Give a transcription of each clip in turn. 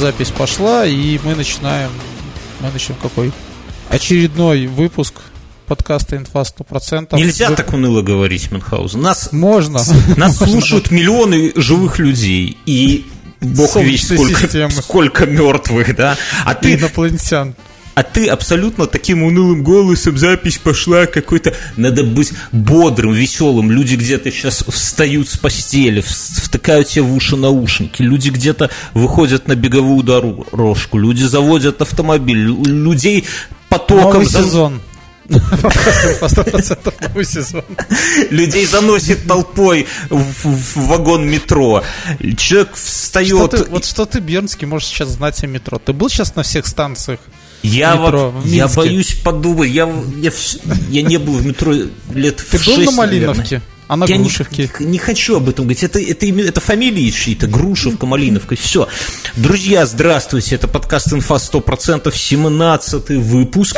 запись пошла, и мы начинаем... Мы начнем какой? Очередной выпуск подкаста «Инфа 100%». Нельзя Вы... так уныло говорить, Мюнхгаузен. Нас, Можно. Нас слушают миллионы живых людей, и бог весь сколько, сколько мертвых, да? А ты... Инопланетян а ты абсолютно таким унылым голосом запись пошла какой-то... Надо быть бодрым, веселым. Люди где-то сейчас встают с постели, втыкают себе в уши наушники. Люди где-то выходят на беговую дорожку. Люди заводят автомобиль. Людей потоком... Новый сезон. Людей заносит толпой в, вагон метро. Человек встает... вот что ты, Бернский, можешь сейчас знать о метро? Ты был сейчас на всех станциях я, метро в, я боюсь подумать, я, я, я не был в метро лет Ты в был 6, на Малиновке? Наверное. А на я Грушевке? Не, не хочу об этом говорить. Это, это, это фамилии чьи-то. Грушевка, Малиновка. Все. Друзья, здравствуйте. Это подкаст «Инфа 100%», 17 выпуск.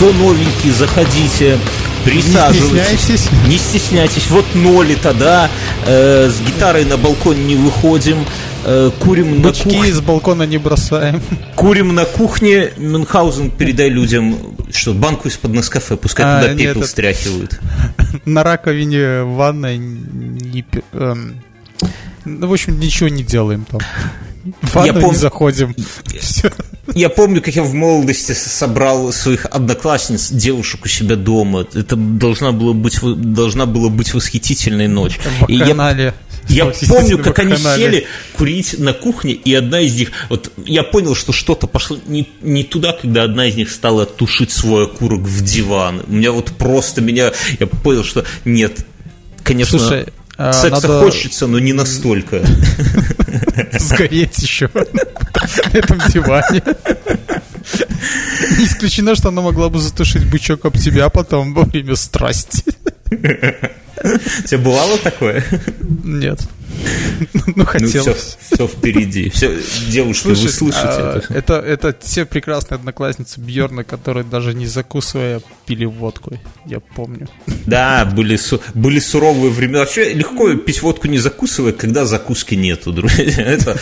Кто новенький, заходите, присаживайтесь. Не стесняйтесь. Не стесняйтесь. Вот ноли тогда. Э, с гитарой на балкон не выходим. Э, курим Бычки на кухне. из балкона не бросаем. Курим на кухне. Мюнхгаузен, передай людям, что банку из-под Нескафе, пускай а, туда пепел нет, стряхивают. На раковине ванной не, эм, ну, в общем, ничего не делаем там. Ванну я пом... не заходим. Я помню, как я в молодости собрал своих одноклассниц, девушек у себя дома. Это должна была быть, должна была быть восхитительная ночь. И я, я помню, как они сели курить на кухне, и одна из них... Вот я понял, что что-то пошло не, не туда, когда одна из них стала тушить свой окурок в диван. У меня вот просто меня... Я понял, что нет, конечно... Слушай, а, Секса надо... хочется, но не настолько. Сгореть еще на этом диване. Не исключено, что она могла бы затушить бычок об тебя потом во время страсти. Тебе бывало такое? Нет. Ну, хотел. Ну, все, все впереди. Все, девушки, Слушай, вы слышите а, это? это? Это те прекрасные одноклассницы Бьерна, которые даже не закусывая пили водку. Я помню. Да, были, были суровые времена. Вообще легко пить водку не закусывая, когда закуски нету, друзья. Это...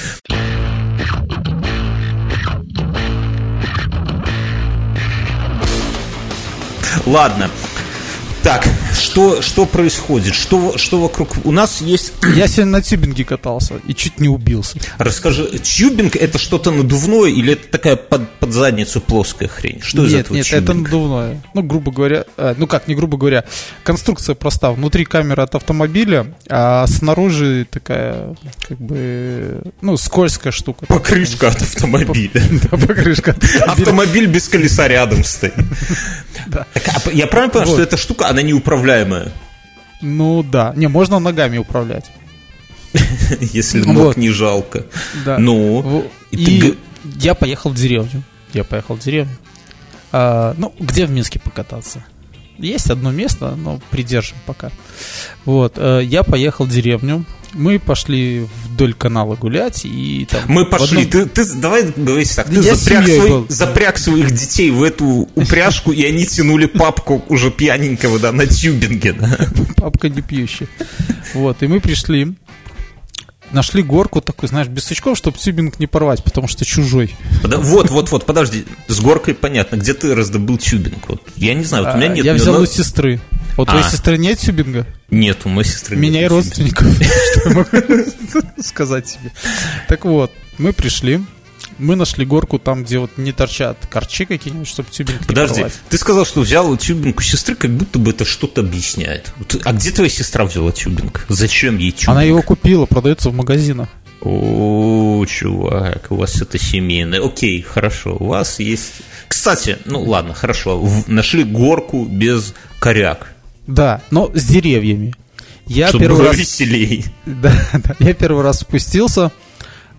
Ладно. Так, что, что происходит? Что, что вокруг? У нас есть... Я сегодня на тюбинге катался и чуть не убился. Расскажи, тюбинг это что-то надувное или это такая под, под задницу плоская хрень? Что нет, из этого Нет, тюбинг? это надувное. Ну, грубо говоря, э, ну как, не грубо говоря, конструкция проста. Внутри камера от автомобиля, а снаружи такая, как бы, ну, скользкая штука. Покрышка от автомобиля. Да, покрышка от автомобиля. Автомобиль без колеса рядом стоит. А я правильно понимаю, что эта штука, она неуправляемая? Ну да. Не, можно ногами управлять. Если ног вот. не жалко. Да. Ну. И, и я поехал в деревню. Я поехал в деревню. А, ну, где в Минске покататься? Есть одно место, но придержим пока. Вот, э, я поехал в деревню. Мы пошли вдоль канала гулять и там. Мы пошли. Одном... Ты, ты давай говорить так. Ты запряг, свой, запряг своих детей в эту упряжку, и они тянули папку уже пьяненького, да, на тюбинге. Да. Папка не пьющая. Вот, и мы пришли нашли горку такой, знаешь, без сучков, чтобы тюбинг не порвать, потому что чужой. Вот, вот, вот, подожди, с горкой понятно, где ты раздобыл тюбинг? Вот, я не знаю, вот у меня а, нет. Я взял но... у сестры. Вот а. у твоей сестры нет тюбинга? Нет, у моей сестры Меня и родственников, что я могу сказать тебе. Так вот, мы пришли, мы нашли горку там, где вот не торчат корчи какие-нибудь, чтобы тюбинг Подожди, ты сказал, что взял тюбинг у сестры, как будто бы это что-то объясняет. А где твоя сестра взяла тюбинг? Зачем ей тюбинг? Она его купила, продается в магазинах. О, чувак, у вас это семейное. Окей, хорошо, у вас есть... Кстати, ну ладно, хорошо, нашли горку без коряк. Да, но с деревьями. Я Чтобы первый раз... веселей. Да, да, я первый раз спустился,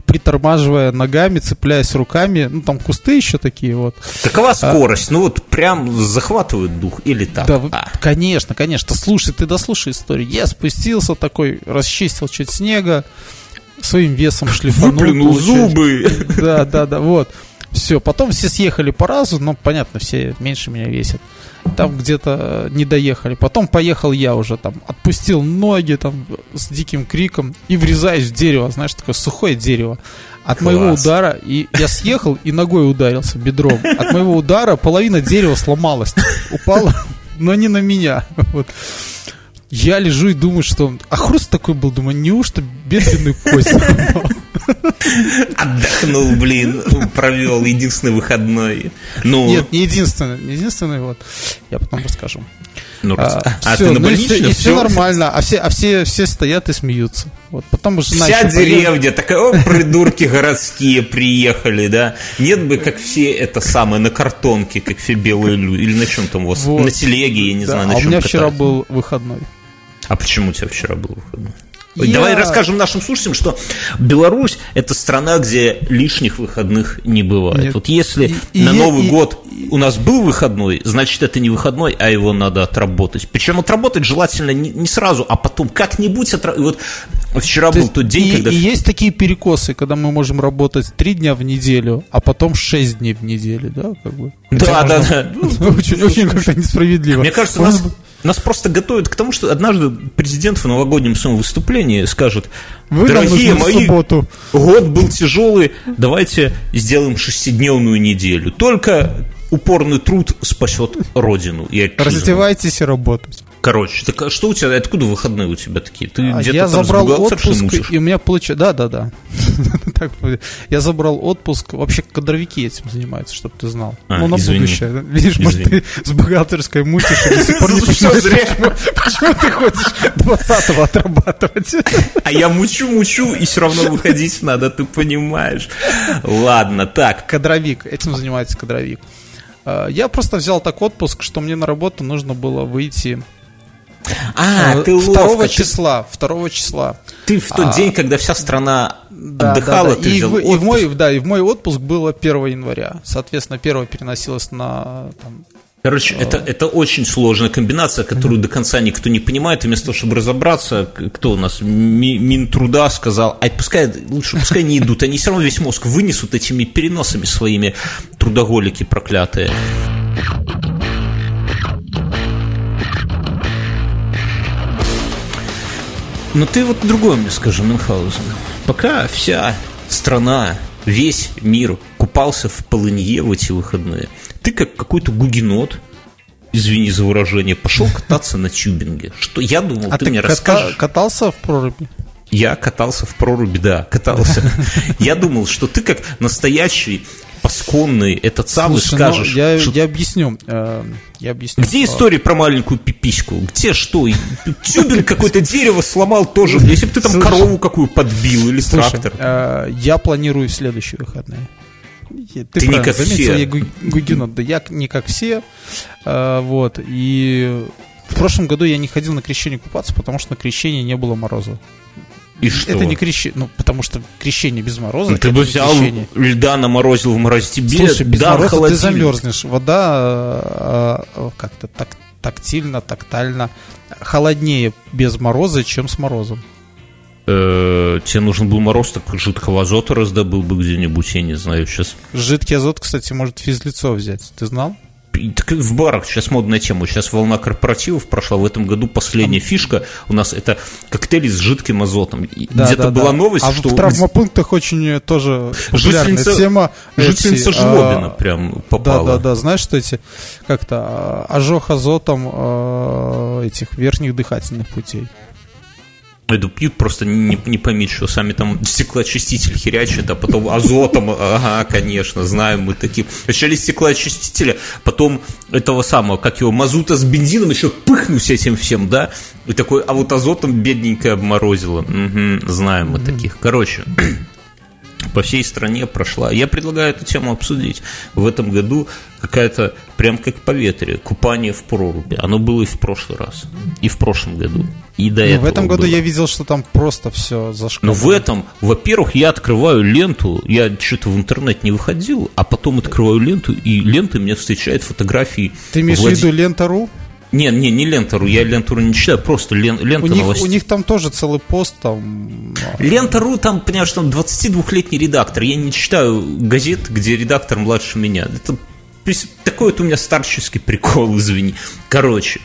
притормаживая ногами, цепляясь руками. Ну, там кусты еще такие вот. Какова а скорость? А, ну, вот прям захватывает дух или так? Да, а. конечно, конечно. Слушай, ты дослушай историю. Я спустился такой, расчистил чуть снега, своим весом шлифанул. Выплюнул зубы. Да, да, да, вот. Все, потом все съехали по разу, но понятно, все меньше меня весят. Там где-то не доехали. Потом поехал я уже там, отпустил ноги там с диким криком и врезаюсь в дерево, знаешь, такое сухое дерево. От Класс. моего удара, и я съехал и ногой ударился бедром. От моего удара половина дерева сломалась, упала, но не на меня. Вот. Я лежу и думаю, что... А хруст такой был, думаю, неужто бедренную кость? Отдохнул, блин, провел единственный выходной. Ну, Нет, не единственный, не единственный, вот. Я потом расскажу. ну, А, а всё, ты на ну больничном? и все Всё? нормально, а все, а все, все стоят и смеются. Вот потом жена Вся ещё поехала. деревня такая, о, придурки городские приехали, да? Нет бы, как все это самое, на картонке, как все белые люди. Или на чем там у вас? Вот. На телеге, я не Да, знаю, а на у чем меня вчера был выходной. А почему у тебя вчера был выходной? Ой, Я- Давай расскажем нашим слушателям, что Беларусь – это страна, где лишних выходных не бывает. Нет. Вот если И- и на е- Новый и- год у нас был выходной, значит, это не выходной, а его надо отработать. Причем отработать желательно не, не сразу, а потом как-нибудь отработать. Вот вчера То был тот день, и, когда... и есть такие перекосы, когда мы можем работать три дня в неделю, а потом шесть дней в неделю, да, как бы. Да, да, да. можно- Очень, очень как-то несправедливо. Мне кажется, нас, нас просто готовят к тому, что однажды президент в новогоднем своем выступлении скажет, Вы дорогие мои, субботу. год был тяжелый, давайте сделаем шестидневную неделю. Только упорный труд спасет родину и отчизну. Раздевайтесь и работать. Короче, так а что у тебя, откуда выходные у тебя такие? Ты А где-то я там забрал отпуск, и у меня получилось... Да, да, да. Так, я забрал отпуск. Вообще кадровики этим занимаются, чтобы ты знал. А, ну, на будущее. Видишь, может, ты с бухгалтерской мутишь и до сих пор не понимаешь, почему, ты хочешь 20-го отрабатывать. А я мучу-мучу, и все равно выходить надо, ты понимаешь. Ладно, так. Кадровик. Этим занимается кадровик. А, Я просто взял так отпуск, что мне на работу нужно было выйти А, э, ты 2 ловко, ты- числа. 2 числа. Ты в тот А. день, когда вся страна Да, отдыхала, да, да. ты И, взял в, и в мой, да, и в мой отпуск было 1 января. Соответственно, 1 переносилось на там, Короче, это, это очень сложная комбинация, которую до конца никто не понимает. И вместо того, чтобы разобраться, кто у нас, Ми- Минтруда сказал, а пускай, лучше пускай не идут, они все равно весь мозг вынесут этими переносами своими трудоголики проклятые. Но ты вот другое мне скажи, Мюнхгаузен. Пока вся страна, весь мир купался в полынье в эти выходные, ты как какой-то гугенот, извини за выражение, пошел кататься на тюбинге. Что я думал, А ты, ты мне ката- расскажешь. катался в проруби? Я катался в проруби, да, катался. Я думал, что ты как настоящий пасконный этот самый Слушай, ну, скажешь. я, что- я объясню. э, я объясню. Где А, история про маленькую пипиську? Где что? И Тюбинг какое-то дерево сломал тоже. Если бы ты там Слушай. корову какую подбил или Слушай, трактор. э, я планирую следующие выходные. Ты, Ты не как заметил, все. я гу- гугенот. Да я не как все. э, вот. И в прошлом году я не ходил на крещение купаться, потому что на крещении не было мороза. И что? Это не крещение, ну, потому что крещение без мороза. Ну, ты бы взял крещение. льда наморозил в морозе. Тебе Слушай, без дар мороза ты замерзнешь. Вода э, как-то так, тактильно, тактально холоднее без мороза, чем с морозом. Э, Тебе нужен был мороз, так жидкого азота раздобыл бы где-нибудь, я не знаю, сейчас. Жидкий азот, кстати, может физлицо взять. Ты знал? Так в барах сейчас модная тема. Сейчас волна корпоративов прошла. В этом году последняя фишка у нас это коктейли с жидким азотом. И Где-то была новость, а что в травмопунктах очень тоже популярная Жительница- тема. жительница эти, Жлобина а, прям Да, попала. да, да. Знаешь, что эти как-то а, ожог азотом а, этих верхних дыхательных путей. Иду пьют, просто не, не пойми, что сами там стеклоочиститель херячат, а потом азотом, ага, конечно, знаем мы такие. Вначале стеклоочистителя, потом этого самого, как его, мазута с бензином, еще пыхнусь этим всем, да, и такой, а вот азотом бедненькое обморозило. Мгм, знаем мы таких. Короче, по всей стране прошла. Я предлагаю эту тему обсудить. В этом году какая-то, прям как поветрие, купание в проруби. Оно было и в прошлый раз, и в прошлом году, и до Ну, этого в этом году было. я видел, что там просто все Но зашкалило. в этом, во-первых, я открываю ленту, я что-то в интернет не выходил, а потом открываю ленту, и лента мне встречает фотографии Ты имеешь в Влади- виду лента.ру? Не, не, не Лентору, я Лентору не читаю, просто лен, лента у них, новостей. у них там тоже целый пост там. Лента.ру, там, понимаешь, там 22-летний редактор. Я не читаю газет, где редактор младше меня. Это такой вот у меня старческий прикол, извини. Короче,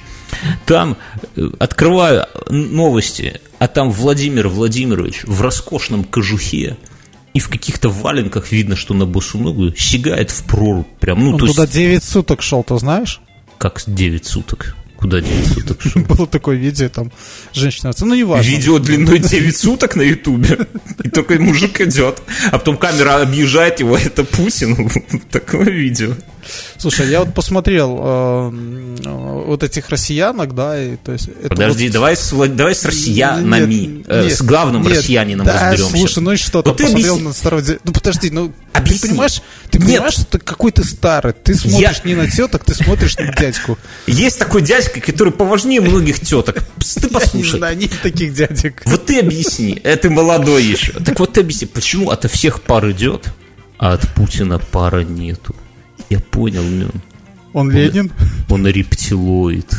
там э, открываю новости, а там Владимир Владимирович в роскошном кожухе и в каких-то валенках видно, что на босу ногу сигает в прорубь. Прям, ну, Он то туда есть, 9 суток шел, ты знаешь? Как 9 суток. Куда 9 суток? Было такое видео, там женщина, ну не важно. Видео длиной 9 суток на Ютубе. И только мужик идет. А потом камера объезжает его, это Путин. Такое видео. Слушай, я вот посмотрел э, вот этих россиянок, да, и то есть... это Подожди, вот- давай, с, давай с россиянами, Нет, э, нет, с главным нет, россиянином да, разберемся. слушай, ну и что, Вот ты посмотрел объясни. на старого Ну подожди, ну Объясни. ты понимаешь, ты Нет. понимаешь, что ты какой ты старый, ты смотришь не на теток, ты смотришь на дядьку. Есть такой дядька, который поважнее многих теток. Ты Я не послушай. знаю, нет таких дядек. Вот ты объясни, это молодой еще. Так вот ты объясни, почему от всех пар идет, а от Путина пара нету. Я понял, Мэн. Он Ленин? Он рептилоид.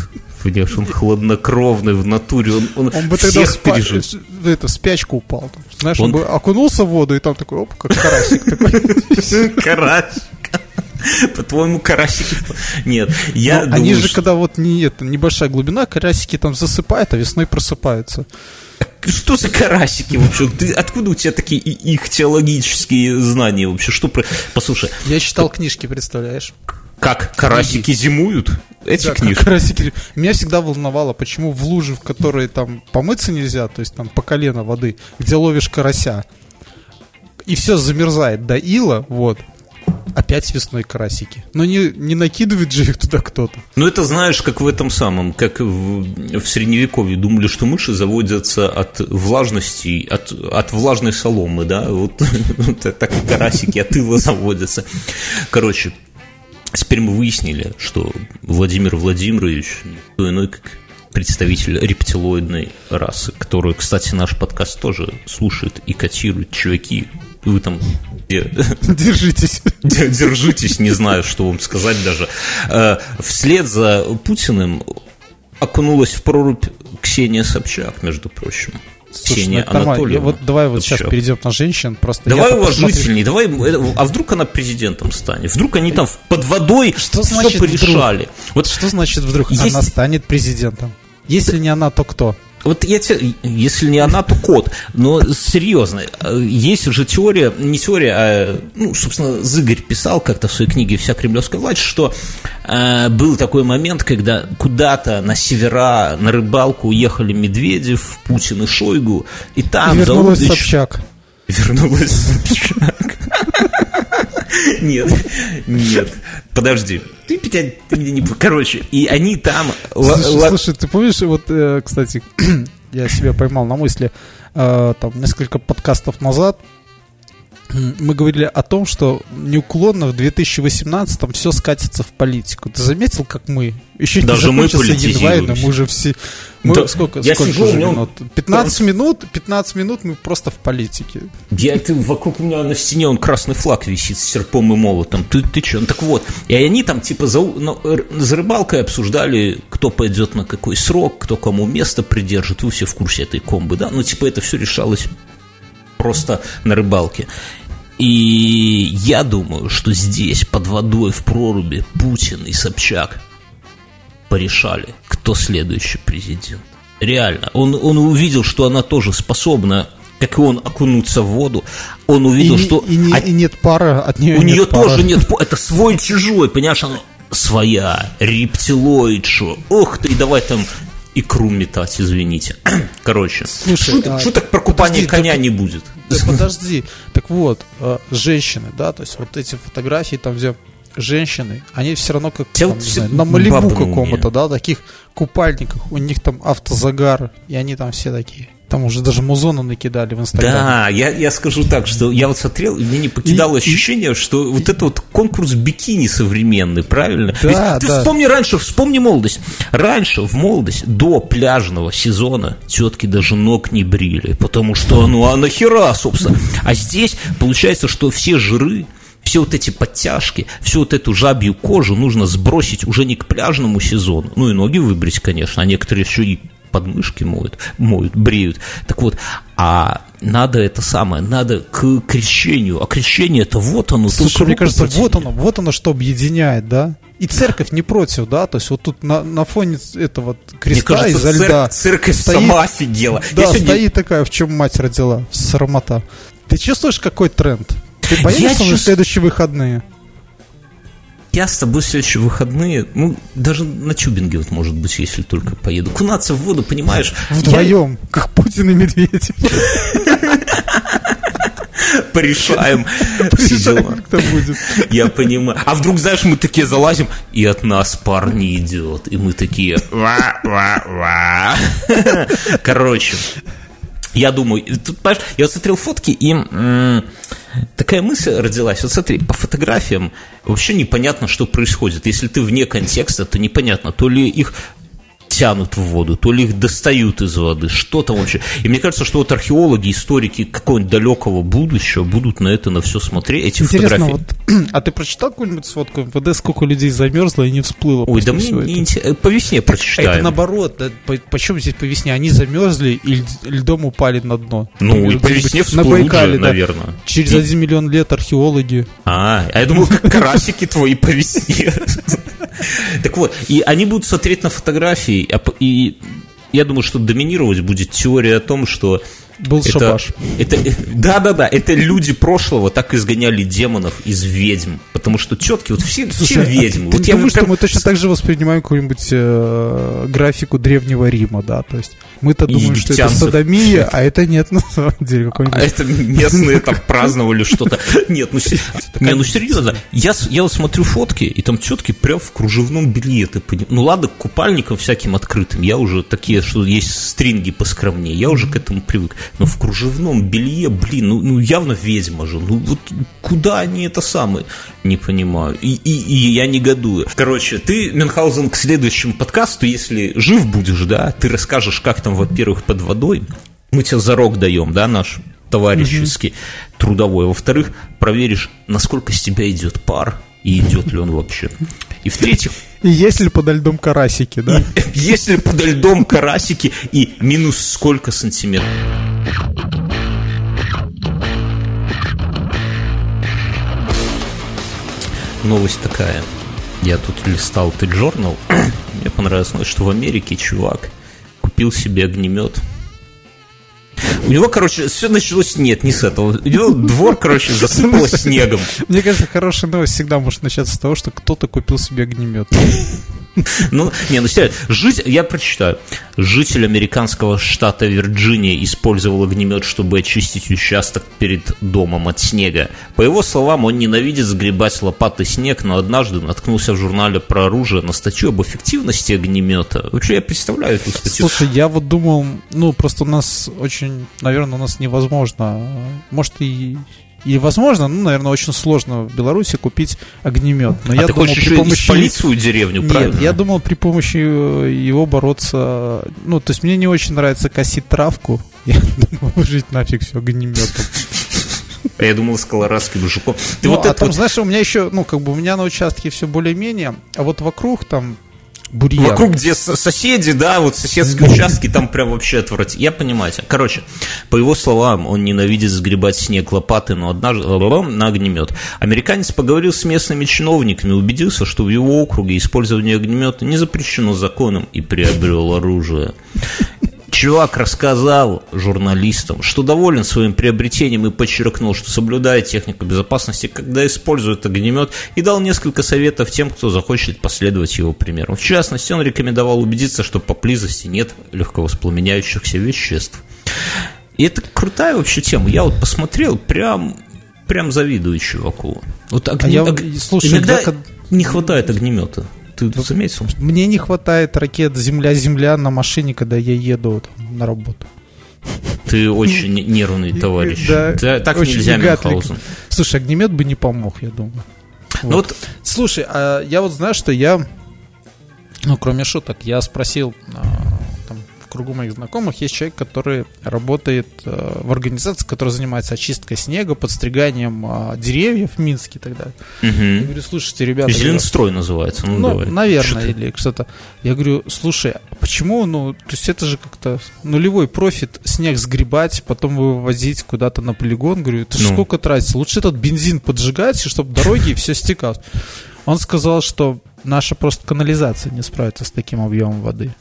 Понимаешь, он хладнокровный в натуре, он, он, Он бы всех спа- пережил. в это, в спячку упал. там. Знаешь, он... Он- бы окунулся в воду, и там такой, оп, как карасик такой. Карасик. По-твоему, карасики... Нет, я Ну, Они же, когда вот не это, небольшая глубина, карасики там засыпают, а весной просыпаются. Что за карасики вообще? Ты, откуда у тебя такие их теологические знания вообще? Что про... Послушай, Я читал книжки, представляешь? как карасики зимуют? Эти Да, книжки? карасики. Меня всегда волновало, почему в луже, в которой там помыться нельзя, то есть там по колено воды, где ловишь карася, и все замерзает до ила, вот, опять весной карасики. Но не, не накидывает же их туда кто-то. Ну, это знаешь, как в этом самом, как в, в Средневековье думали, что мыши заводятся от влажности, от, от влажной соломы, да, вот так карасики от ила заводятся. Короче, теперь мы выяснили, что Владимир Владимирович никто иной, как представитель рептилоидной расы, которую, кстати, наш подкаст тоже слушает и котирует. Чуваки, вы там Держитесь. Держитесь, не знаю, что вам сказать даже. Э, Вслед за Путиным окунулась в прорубь Ксения Собчак, между прочим. Слушай, ну Ксения. Я Анатольевна. Вот давай вот сейчас перейдем на женщин. Просто Давай уважительней, давай, э, а вдруг она президентом станет? Вдруг они там под водой Что все значит порешали? Вот, Что значит вдруг Есть- она станет президентом? Если не она, то кто? Вот я тебе, если не она, то кот. Но серьезно, есть же теория, не теория, а, ну, собственно, Зыгорь писал как-то в своей книге «Вся кремлевская власть», что э, был такой момент, когда куда-то на севера на рыбалку уехали Медведев, Путин и Шойгу, и там И вернулась Собчак. Вернулась Собчак. Нет, нет, подожди. Ты, Петя, ты мне не... Короче, и они там... Слушай, слушай, ты помнишь, вот, э, кстати, я себя поймал на мысли, э, там, несколько подкастов назад мы говорили о том, что неуклонно в 2018-м все скатится в политику. Ты заметил, как мы? Еще Даже не мы январь, но мы уже все... Мы Да, сколько, я сколько сижу, уже меня минут? 15 минут, 15 минут мы просто в политике. Я, ты, вокруг меня на стене он красный флаг висит с серпом и молотом. Ты, ты че? Ну, так вот. И они там типа за, ну, за рыбалкой обсуждали, кто пойдет на какой срок, кто кому место придержит. Вы все в курсе этой комбы, да? Ну, типа это все решалось просто на рыбалке. И я думаю, что здесь, под водой, в проруби, Путин и Собчак порешали, кто следующий президент. Реально. Он, он увидел, что она тоже способна, как и он, окунуться в воду. Он увидел, и, что и, не- а- и нет пара, от нее у нет нее пара. тоже нет... по- Это свой-чужой, понимаешь? Она своя, рептилоид, шо. Ох ты, давай там икру метать, извините. Короче, Слушай, шуток, а, шуток про купание подожди, коня так- не будет. Да подожди. Так вот, э, женщины, да, то есть вот эти фотографии там, где женщины, они все равно как там, все знаю, на Малибу каком-то, да, таких купальниках, у них там автозагар, и они там все такие. Там уже даже музону накидали в Инстаграме. Да, я, я скажу так, что я вот смотрел, и мне не покидало И- ощущение, что вот это вот конкурс бикини современный, правильно? Да, Ведь ты да. вспомни раньше, вспомни молодость. Раньше, в молодость, до пляжного сезона, тетки даже ног не брили, потому что, ну, а нахера, собственно? А здесь получается, что все жиры, все вот эти подтяжки, всю вот эту жабью кожу нужно сбросить уже не к пляжному сезону, ну и ноги выбрить, конечно, а некоторые еще и подмышки моют, моют, бреют. Так вот, а надо это самое, надо к крещению. А крещение это вот оно. Слушай, мне кажется, вот оно, вот оно, что объединяет, да? И церковь не против, да? То есть вот тут на, на фоне этого креста Мне кажется, изо льда... Церковь стоит, сама офигела. Да, Я стоит сегодня... такая, в чем мать родила, срамота. Ты чувствуешь, какой тренд? Ты поедешь чувств... в следующие выходные? Я с тобой в следующие выходные, ну, даже на Чубинге, вот, может быть, если только поеду. Кунаться в воду, понимаешь? Вдвоем, я... как Путин и Медведев. Порешаем. Порешаем, кто будет. Я понимаю. А вдруг, знаешь, мы такие залазим, и от нас пар не идет. И мы такие... Ва-ва-ва. Короче, я думаю, тут, понимаешь, я смотрел фотки, и такая мысль родилась. Вот смотри, по фотографиям вообще непонятно, что происходит. Если ты вне контекста, то непонятно, то ли их тянут в воду, то ли их достают из воды, что там вообще. И мне кажется, что вот археологи, историки какого-нибудь далекого будущего будут на это на все смотреть, эти Интересно, фотографии. Вот, а ты прочитал какую-нибудь сводку МВД, сколько людей замерзло и не всплыло? Ой, да мне не интересно. По весне прочитаем. Это наоборот, да, по, почему здесь по весне? Они замерзли и льдом упали на дно. Ну, и по весне всплывут на Байкале, же, да. наверное. Через один миллион лет археологи. А, а я думал, как карасики твои по весне. Так вот, и они будут смотреть на фотографии, и я думаю, что доминировать будет теория о том, что был это, шабаш. Это, да, да, да. Это люди прошлого так изгоняли демонов из ведьм. Потому что четкие, вот все, Слушай, все а ведьмы. А ты вот не думаешь, прям... что мы точно так же воспринимаем какую-нибудь э, графику древнего Рима, да? То есть мы-то думаем, что это садомия, а это нет на самом деле. А это местные там праздновали что-то. Нет, ну, не, ну серьезно. Я, я вот смотрю фотки, и там тетки прям в кружевном белье. Ты поним... Ну ладно, к купальникам всяким открытым. Я уже такие, что есть стринги поскромнее. Я уже к этому привык но в кружевном белье, блин, ну, ну явно ведьма же. Ну вот куда они это самые? Не понимаю. И, и, и я негодую. Короче, ты, Мюнхгаузен, к следующему подкасту, если жив будешь, да, ты расскажешь, как там, во-первых, под водой. Мы тебе зарок даем, да, наш товарищеский, угу. трудовой. Во-вторых, проверишь, насколько с тебя идет пар и идет ли он вообще. И в-третьих... И есть ли подо льдом карасики, да? Есть ли подо льдом карасики и минус сколько сантиметров? Новость такая. Я тут листал ты журнал. Мне понравилось, что в Америке чувак купил себе огнемет – у него, короче, все началось нет, не с этого. У него двор, короче, засыпало снегом. Мне кажется, хорошая новость всегда может начаться с того, что кто-то купил себе огнемет. Ну, не, ну серьезно, жить, я прочитаю. Житель американского штата Вирджиния использовал огнемет, чтобы очистить участок перед домом от снега. По его словам, он ненавидит сгребать лопатой снег, но однажды наткнулся в журнале про оружие на статью об эффективности огнемета. Вообще, я представляю эту статью. Слушай, я вот думал, ну, просто у нас очень, наверное, у нас невозможно, может, и и, возможно, ну, наверное, очень сложно в Беларуси купить огнемет. Но а я ты думал, хочешь при помощи... спалить свою деревню, Нет, правильно? я думал при помощи э, его бороться... Ну, то есть мне не очень нравится косить травку. Я думал, жить нафиг все огнеметом. А я думал, с колорадским жуком. Ты ну, вот а там, вот... знаешь, у меня еще, ну, как бы у меня на участке все более-менее, а вот вокруг там бурьян. Вокруг, где соседи, да, вот соседские участки, там прям вообще отвратительно. Я понимаю тебя. Короче, по его словам, он ненавидит сгребать снег лопаты, но однажды на огнемет. Американец поговорил с местными чиновниками, убедился, что в его округе использование огнемета не запрещено законом и приобрел оружие. Чувак рассказал журналистам, что доволен своим приобретением и подчеркнул, что соблюдает технику безопасности, когда использует огнемет, и дал несколько советов тем, кто захочет последовать его примеру. В частности, он рекомендовал убедиться, что поблизости нет легковоспламеняющихся веществ. И это крутая вообще тема. Я вот посмотрел, прям, прям завидую чуваку. Вот огне... а я, слушай, иногда я... не хватает огнемета. Ты вот заметил? Мне не хватает ракет Земля-Земля на машине, когда я еду там, на работу. Ты очень нервный товарищ. Да, так очень нельзя, Мюнхгаузен. Слушай, огнемет бы не помог, я думаю. Ну вот. вот. Слушай, а я вот знаю, что я, ну, кроме шуток, я спросил а, кругу моих знакомых есть человек, который работает э, в организации, которая занимается очисткой снега, подстриганием э, деревьев в Минске и так далее. Я Угу. говорю, слушайте, ребята... Зеленстрой называется. Ну, Ну, давай. наверное, Что или что-то. Я говорю, слушай, а почему, ну, то есть это же как-то нулевой профит снег сгребать, потом вывозить куда-то на полигон. Говорю, это же Ну. сколько тратится? Лучше этот бензин поджигать, чтобы дороги и все стекалось. Он сказал, что наша просто канализация не справится с таким объемом воды.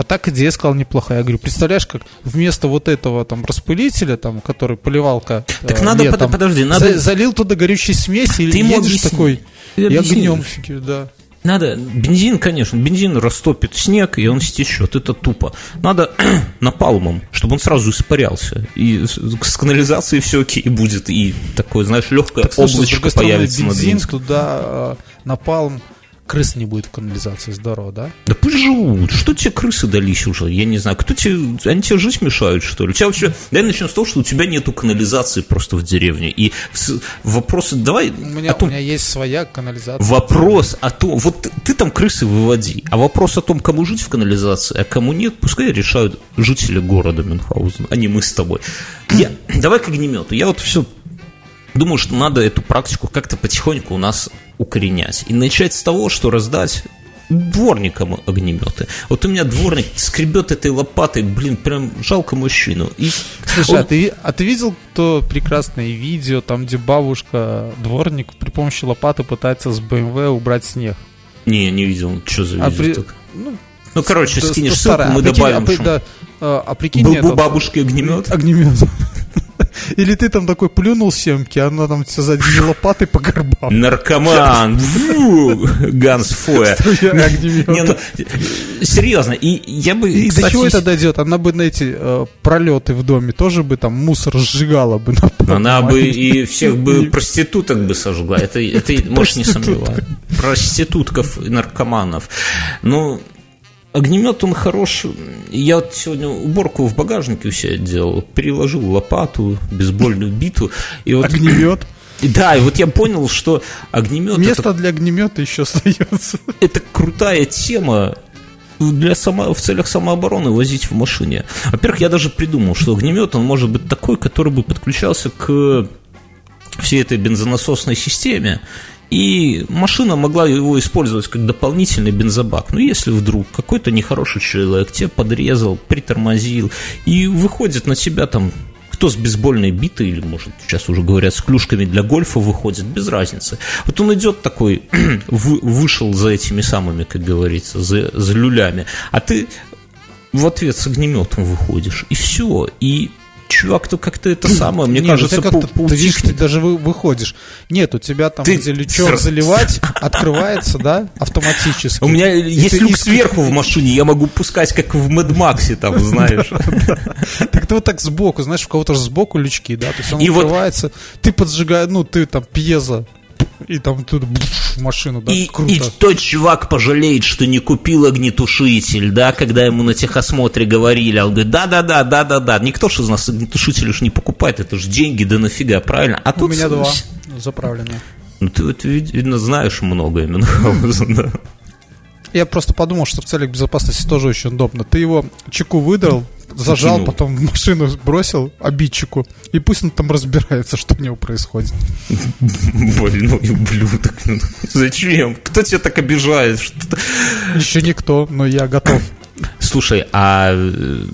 А так идея, сказал, неплохая. Я говорю, представляешь, как вместо вот этого там распылителя, там, который поливалка Так э, надо, летом, под- подожди, надо- за- залил туда горючей смеси, и Ты ему едешь объясни. такой, Ты огнем фигер, да. Надо, бензин, конечно, бензин растопит снег, и он стечет, это тупо. Надо напалмом, чтобы он сразу испарялся. И с, канализацией все окей будет, и такое, знаешь, легкое Так, слушай, облачко другой стороны, появится над бензин Минском. туда э, напалм, крыс не будет в канализации, здорово, да? Да пусть живут. Что тебе крысы дались уже? Я не знаю. Кто тебе... Они тебе жизнь мешают, что ли? У тебя вообще... Давай начнем с того, что у тебя нету канализации просто в деревне. И вопросы... Давай У меня, том... у меня есть своя канализация. Вопрос о том... Вот ты, ты там крысы выводи, а вопрос о том, кому жить в канализации, а кому нет, пускай решают жители города Мюнхгаузен, а не мы с тобой. Я... Давай к огнемету. Я вот все думаю, что надо эту практику как-то потихоньку у нас укоренять. И начать с того, что раздать дворникам огнеметы. Вот у меня дворник скребет этой лопатой, блин, прям жалко мужчину. И Слушай, он- а, ты, а ты видел то прекрасное видео, там, где бабушка, дворник, при помощи лопаты пытается с БМВ убрать снег? Не, не видел. Что за А видео при- так? Ну, Ну, короче, скинешь ссылку, мы А прикинь, добавим. а при- да, а, а прикинь, Был бы бабушки огнемет. огнемет. Или ты там такой плюнул семки, а она там тебя сзади лопатой по горбам. Наркоман, Ганс Фоя. Ну, серьезно, и я бы, И до чего это дойдет? Она бы на эти э, пролеты в доме тоже бы там мусор сжигала бы. Она бы и всех бы проституток бы сожгла. Это, это можешь не сомневаться. Проститутков и наркоманов. Ну, огнемет, он хорош. Я вот сегодня уборку в багажнике у себя делал. Переложил лопату, бейсбольную биту. И вот, Огнемет. да, и вот я понял, что огнемет это Место для огнемета еще остается. это крутая тема для само, в целях самообороны возить в машине. Во-первых, я даже придумал, что огнемет, он может быть такой, который бы подключался к всей этой бензонасосной системе, и машина могла его использовать как дополнительный бензобак. Ну, если вдруг какой-то нехороший человек тебя подрезал, притормозил, и выходит на тебя там кто с бейсбольной битой, или, может, сейчас уже говорят, с клюшками для гольфа выходит, без разницы. Вот он идет такой, вы- вышел за этими самыми, как говорится, за, за люлями, а ты в ответ с огнеметом выходишь, и все, и чувак-то как-то это самое, мне Нет, кажется, у тебя как-то, пау- ты видишь, ты даже вы- выходишь. Нет, у тебя там, Ты где лючок заливать, открывается, да, автоматически. У меня И есть ты люк сверху в машине, я могу пускать, как в Mad Max, там, знаешь. Так ты вот так сбоку, знаешь, у кого-то же сбоку лючки, да, то есть он открывается, ты поджигаешь, ну, ты там пьеза, и там тут машину, да, И, круто. и тот чувак пожалеет, что не купил огнетушитель, да, когда ему на техосмотре говорили, а он говорит, да-да-да, да-да-да, никто же из нас огнетушитель уж не покупает, это же деньги, да нафига, правильно? А У тут... меня два заправленные. Ну, ты, вид- видно, знаешь многое, Мюнхгаузен, да. Я просто подумал, что в целях безопасности тоже очень удобно. Ты его чеку выдрал, зажал, потом в машину бросил обидчику, и пусть он там разбирается, что у него происходит. Больной ублюдок. Зачем? Кто тебя так обижает? Еще никто, но я готов. Слушай, а э,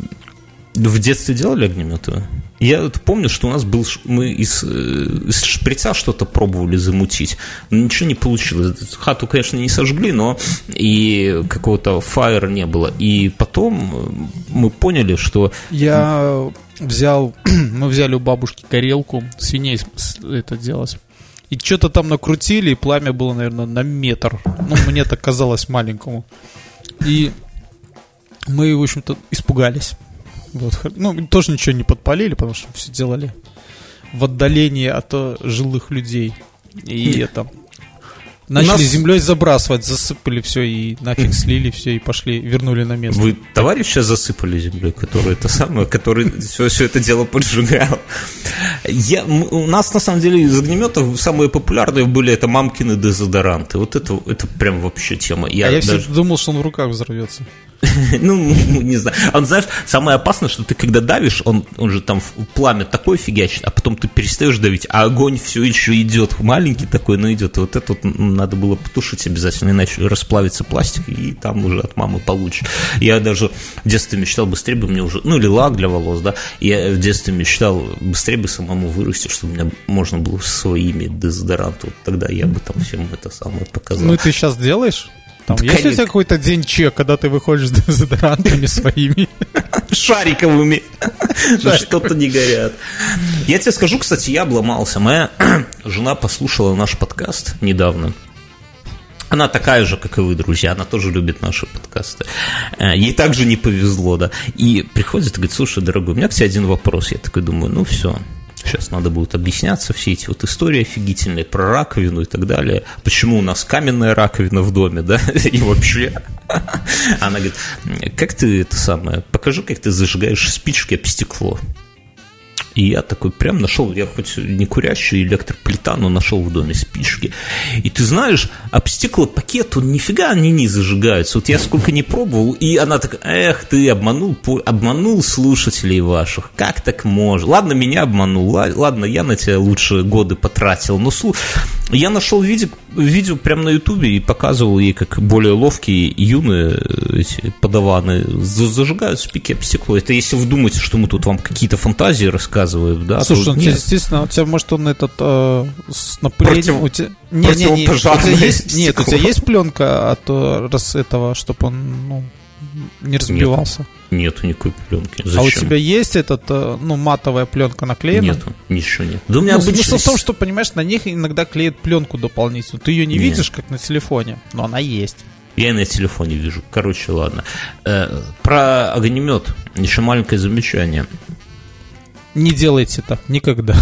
в детстве делали огнеметы? Я помню, что у нас был, мы из, э, из шприца что-то пробовали замутить, но ничего не получилось. Хату, конечно, не сожгли, но и какого-то фаера не было. И потом э, мы поняли, что Я взял, мы взяли у бабушки горелку, свиней это делать. И что-то там накрутили, и пламя было, наверное, на метр. Ну, мне так казалось маленькому. И мы, в общем-то, испугались. Вот. Ну, тоже ничего не подпалили, потому что все делали в отдалении от э, жилых людей. И это... Начали нас- землей забрасывать, засыпали все и нафиг слили все и пошли, вернули на место. вы товарища засыпали землей, который это самое, который все, все это дело поджигал. Я, у нас, на самом деле, из огнеметов самые популярные были это мамкины дезодоранты. Вот это, это прям вообще тема. Я а я даже... всегда думал, что он в руках взорвется. Ну, не знаю. Он, знаешь, самое опасное, что ты когда давишь, он, он же там пламя такое фигачит, а потом ты перестаешь давить, а огонь все еще идет. Маленький такой, но идет. Вот это вот надо было потушить обязательно, иначе расплавится пластик, и там уже от мамы получишь. Я даже в детстве мечтал, быстрее бы мне уже, ну или лак для волос, да, я в детстве мечтал, быстрее бы самому вырасти, чтобы у меня можно было своими дезодорант. Вот тогда я бы там всем это самое показал. Ну и ты сейчас делаешь? Там, да, есть конечно. у тебя какой-то день чек, когда ты выходишь с дезодорантами своими? Шариковыми. Что-то не горят. Я тебе скажу, кстати, я обломался. Моя жена послушала наш подкаст недавно. Она такая же, как и вы, друзья, она тоже любит наши подкасты. Э, ей также не повезло, да. И приходит и говорит, слушай, дорогой, у меня к тебе один вопрос. Я такой думаю, ну все, Сейчас надо будет объясняться все эти вот истории офигительные про раковину и так далее. Почему у нас каменная раковина в доме, да, и вообще. Она говорит, как ты это самое, покажи, как ты зажигаешь спички об стекло. И я такой прям нашел, я хоть не курящий электроплита, но нашел в доме спички. И ты знаешь, об стеклопакет, он нифига они не зажигаются. Вот я сколько не пробовал, и она такая, эх, ты обманул, обманул слушателей ваших. Как так можно? Ладно, меня обманул, ладно, я на тебя лучше годы потратил. Но слушай, я нашел видео, видео прямо на ютубе и показывал ей, как более ловкие юные э, эти подаваны зажигают спики об стекло. Это если вы думаете, что мы тут вам какие-то фантазии рассказываем, рассказывают, да? Слушай, он, естественно, у тебя, может, он этот э, с напылением... Против... У тебя... Не, не, не, у тебя есть... Нет, у тебя есть пленка от э, раз этого, чтобы он ну, не разбивался? Нет. Нету никакой пленки. Зачем? А у тебя есть этот, э, ну, матовая пленка наклеена? Нету, ничего нет. Да у меня ну, обычно... Смысл в том, что, понимаешь, на них иногда клеят пленку дополнительную. Ты ее не нет. видишь, как на телефоне, но она есть. Я и на телефоне вижу. Короче, ладно. Э, про огнемет. Еще маленькое замечание. Не делайте так никогда.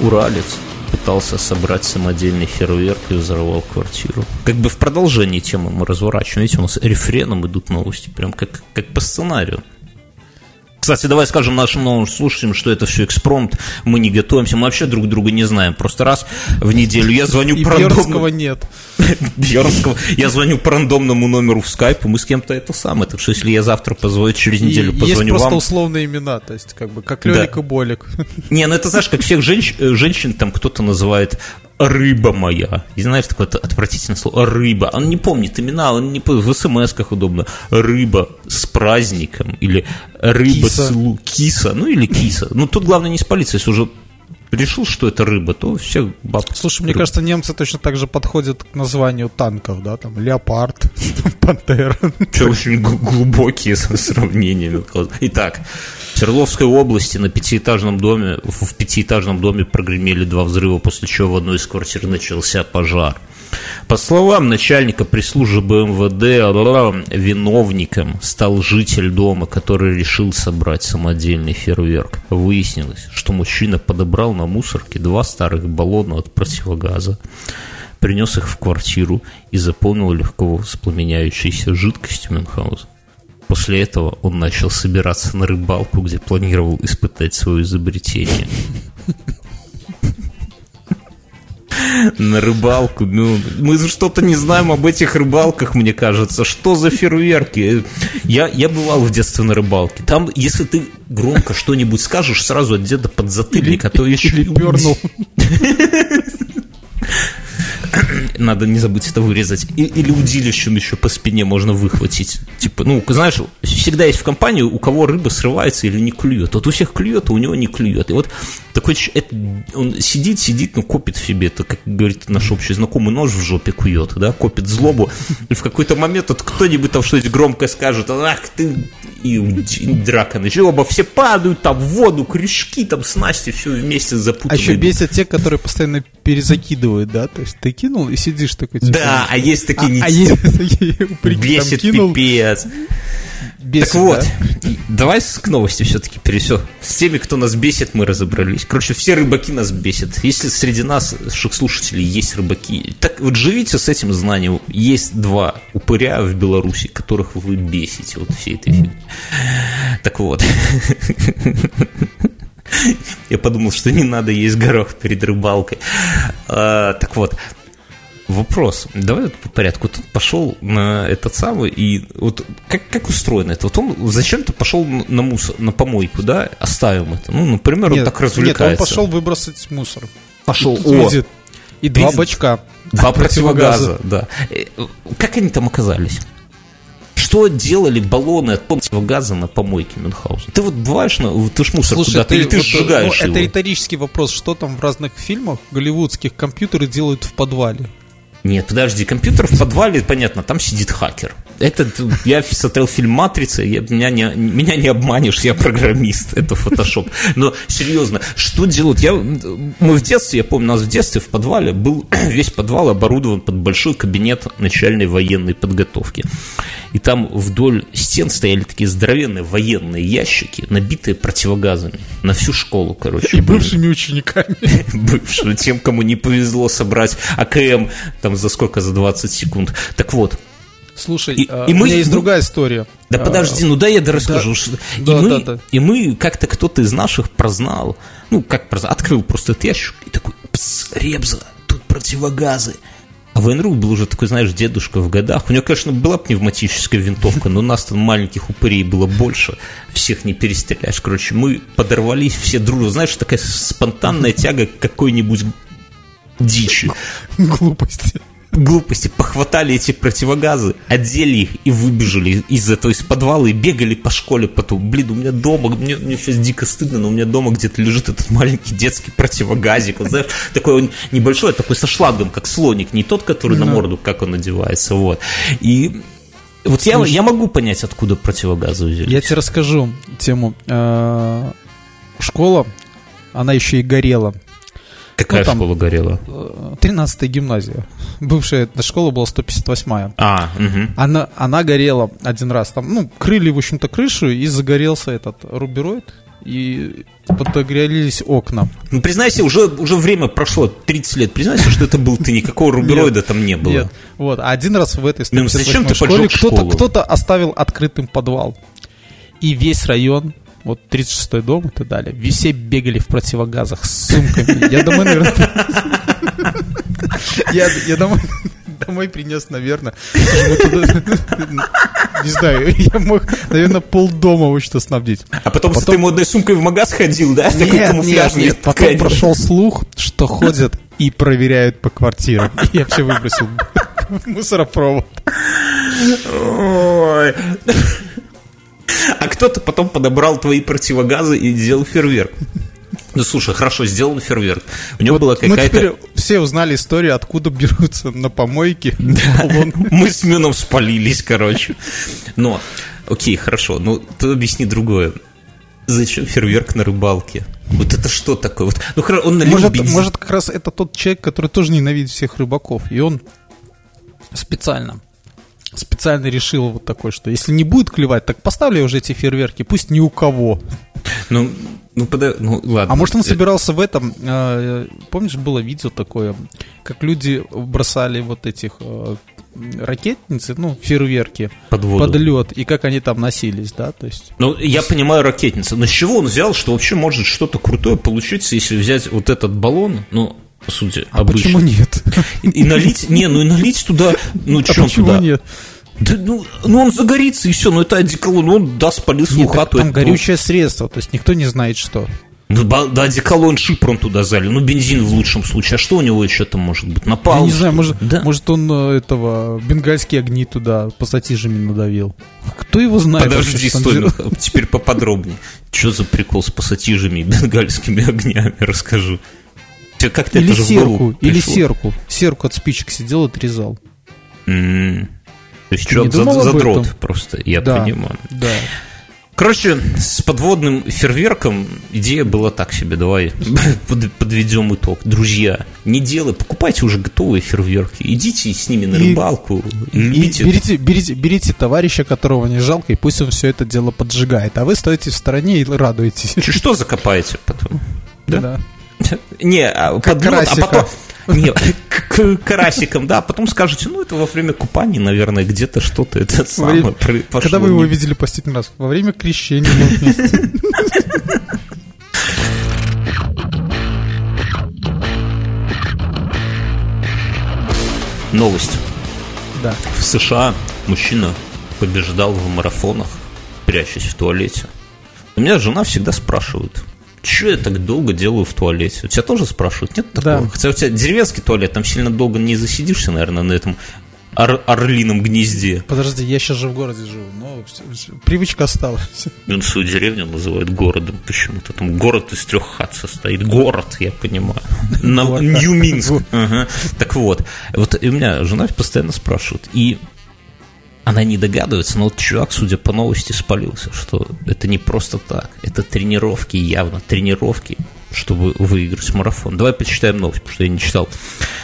Уралец пытался собрать самодельный фейерверк и взорвал квартиру. Как бы в продолжении темы мы разворачиваем. Видите, у нас рефреном идут новости, прям как, как по сценарию. Кстати, давай скажем нашим новым слушателям, что это все экспромт, мы не готовимся, мы вообще друг друга не знаем. Просто раз в неделю я звоню по рандомному... нет. Бьернского. Я звоню по рандомному номеру в скайпу, мы с кем-то это самое. Так что если я завтра позвоню, через неделю позвоню вам... Есть просто условные имена, то есть как бы как Лёлик и Болик. Не, ну это знаешь, как всех женщ... Э, женщин там кто-то называет рыба моя. И знаешь, такое отвратительное слово рыба. Он не помнит имена, он не помнит, в смс-ках удобно. Рыба с праздником или рыба киса. с лу... киса, ну или киса. Ну тут главное не спалиться, если уже решил, что это рыба, то все баб. Слушай, мне кажется, немцы точно так же подходят к названию танков, да, там леопард, пантера. Что очень глубокие сравнения. Итак, Свердловской области на пятиэтажном доме, в пятиэтажном доме прогремели два взрыва, после чего в одной из квартир начался пожар. По словам начальника пресс-службы МВД, виновником стал житель дома, который решил собрать самодельный фейерверк. Выяснилось, что мужчина подобрал на мусорке два старых баллона от противогаза, принес их в квартиру и заполнил легко воспламеняющейся жидкостью Мюнхгауза. После этого он начал собираться на рыбалку, где планировал испытать свое изобретение. На рыбалку. Ну, мы что-то не знаем об этих рыбалках, мне кажется. Что за фейерверки? Я, я бывал в детстве на рыбалке. Там, если ты громко что-нибудь скажешь, сразу от деда под затыльник, а то еще... Или пернул. Надо не забыть это вырезать. И, или удилищем еще по спине можно выхватить. Типа, ну, знаешь, всегда есть в компании, у кого рыба срывается или не клюет. Вот у всех клюет, а у него не клюет. И вот такой это, он сидит, сидит, ну, копит в себе, это, как говорит наш общий знакомый, нож в жопе кует, да, копит злобу. И в какой-то момент вот кто-нибудь там что-нибудь громко скажет, ах ты, и, драка начала, оба все падают там в воду, крючки, там снасти, все вместе запутаны. А еще бесят те, которые постоянно перезакидывают, да, то есть ты кинул и сидишь такой. Типа, да, а есть такие а, не... А есть такие Бесит пипец. Бесит, так вот, да? давай к новости все-таки пересек. С теми, кто нас бесит, мы разобрались. Короче, все рыбаки нас бесят. Если среди нас, слушателей, есть рыбаки, так вот живите с этим знанием. Есть два упыря в Беларуси, которых вы бесите вот всей этой фигней. Так вот. Я подумал, что не надо есть горох перед рыбалкой. А, так вот, вопрос. Давай по порядку. Тут пошел на этот самый, и вот как, как устроено это? Вот он зачем-то пошел на мусор, на помойку, да? Оставим это. Ну, например, Нет, он так развлекается. Нет, он пошел выбросить мусор. Пошел, Тут о, видит. И два Видит. бачка. Два противогаза, да. Э, Как они там оказались? Что делали баллоны от противогаза на помойке Мюнхгаузена? Ты вот бываешь, на, ты ж мусор Слушай, куда-то, или ты вот, сжигаешь ну, его? Это риторический вопрос. Что там в разных фильмах голливудских компьютеры делают в подвале? Нет, подожди, компьютер в подвале, понятно, там сидит хакер. Это, я смотрел фильм «Матрица», я, меня, не, меня не обманешь, я программист, это фотошоп. Но серьезно, что делают? Я, мы в детстве, я помню, у нас в детстве в подвале был весь подвал оборудован под большой кабинет начальной военной подготовки. И там вдоль стен стояли такие здоровенные военные ящики, набитые противогазами. На всю школу, короче. И были бывшими учениками. бывшего, тем, кому не повезло собрать АКМ там за сколько, за 20 секунд. Так вот, Слушай, И- а, и у мы- меня есть другая история. да А, подожди, ну да я да расскажу. что- и, Да, мы, да, да. и мы как-то кто-то из наших прознал, ну как прознал, открыл просто этот ящик и такой, пс, Ребза, тут противогазы. А Вайнрук был уже такой, знаешь, дедушка в годах. У него, конечно, была пневматическая винтовка, но нас там маленьких упырей было больше. Всех не перестреляешь. Короче, мы подорвались все дружно. Знаешь, такая спонтанная тяга к какой-нибудь дичи. Глупости. Глупости, похватали эти противогазы, одели их и выбежали из этого, из подвала и бегали по школе потом. Блин, у меня дома, мне, мне сейчас дико стыдно, но у меня дома где-то лежит этот маленький детский противогазик, вот, знаешь, такой он небольшой, такой со шлангом, как слоник, не тот, который на Да. морду, как он надевается, вот. И вот я, Слушай. я могу понять, откуда противогазы взялись. Я тебе расскажу тему. Э, Школа, она еще и горела. Какая ну, там- школа горела? 13-я гимназия. Бывшая эта школа была 158-я. А, мгм. Она, она горела один раз. Там, ну, крыли, в общем-то, крышу, и загорелся этот рубероид, и подогрелись окна. Ну, признайся, уже, уже время прошло, 30 лет, признайся, что это был ты, никакого рубероида там не было. Нет. Вот. А один раз в этой Ну, зачем ты 158 школе поджег кто-то, школу? кто-то оставил открытым подвал. И весь район, вот 36-й дом и так далее, все бегали в противогазах с сумками. Я домой, наверное... Я, я домой, домой принес, наверное, не знаю, я мог, наверное, полдома вот что снабдить. А потом, Потом- ты модной сумкой в магаз ходил, да? Такой Нет, нет, нет, потом ткань. прошел слух, что ходят и проверяют по квартирам. И я все выбросил в мусоропровод. Ой. А кто-то потом подобрал твои противогазы и сделал фейерверк. Ну, слушай, хорошо, сделан фейерверк. У него была Мы какая-то... теперь все узнали историю, откуда берутся на помойке баллоны. Мы с Мюном спалились, короче. Но, окей, хорошо, ну ты объясни другое. Зачем фейерверк на рыбалке? Вот это что такое? Вот, ну, он налил Может, бензин. может, как раз это тот человек, который тоже ненавидит всех рыбаков. И он специально специально решил вот такой, что если не будет клевать, так поставлю я уже эти фейерверки, пусть ни у кого. Ну, ну, пода- ну, ладно. А может он собирался в этом, э, помнишь, было видео такое, как люди бросали вот этих э, ракетницы, ну, фейерверки Под воду. под лед, и как они там носились, да, то есть... Ну, я понимаю ракетница, но с чего он взял, что вообще может что-то крутое получиться, если взять вот этот баллон, ну, по сути, А обычно. почему нет? И, и налить, не, ну и налить туда, ну, А чем почему туда? нет? Да, ну, ну, он загорится, и все, ну, это одеколон, он, да, спалил свою Нет, так хату. там это- горючее средство, то есть никто не знает, что. Ну, да, одеколон шипрон туда залил, ну, бензин в лучшем случае, а что у него еще там может быть? Напал? Я не знаю, может, Да. может он э, этого бенгальские огни туда пассатижами надавил. Кто его знает? Подожди, вообще, что стой, ну, теперь поподробнее. Что за прикол с пассатижами и бенгальскими огнями, расскажу. Тебе как-то Или это серку, или пришло? серку. Серку от спичек сидел и отрезал. М. То есть человек за, задрот этом? просто, я Да. понимаю. Да. Короче, с подводным фейерверком идея была так себе. Давай под- подведем итог. Друзья, не делай, покупайте уже готовые фейерверки. Идите с ними на И- рыбалку. И любите. берите, берите, берите товарища, которого не жалко, и пусть он все это дело поджигает. А вы стоите в стороне и радуетесь. Что закопаете потом? Да? Да. Не, а подмет, а потом... Не, к да, а потом скажете, ну, это во время купания, наверное, где-то что-то это самое пошло. Когда вы его видели последний раз? Во время крещения. Новость. Да. В США мужчина побеждал в марафонах, прячась в туалете. У меня жена всегда спрашивает, что я так долго делаю в туалете? У тебя тоже спрашивают? Нет такого? Да. Хотя у тебя деревенский туалет, там сильно долго не засидишься, наверное, на этом ор- орлином гнезде. Подожди, я сейчас же в городе живу, но привычка осталась. И Он свою деревню называет городом почему-то. Там город из трех хат состоит. Город, я понимаю. Нью-Минск. Так вот. Вот у меня жена постоянно спрашивает. И она не догадывается, но вот чувак, судя по новости, спалился, что это не просто так. Это тренировки, явно тренировки, чтобы выиграть марафон. Давай почитаем новость, потому что я не читал.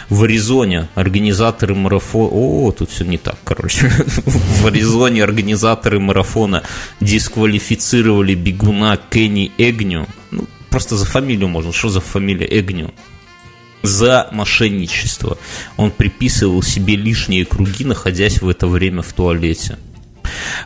В Аризоне организаторы марафона... О, тут все не так, короче. В Аризоне организаторы марафона дисквалифицировали бегуна Кенни Эгню. Ну, просто за фамилию можно. Что за фамилия Эгню? За мошенничество. Он приписывал себе лишние круги, находясь в это время в туалете.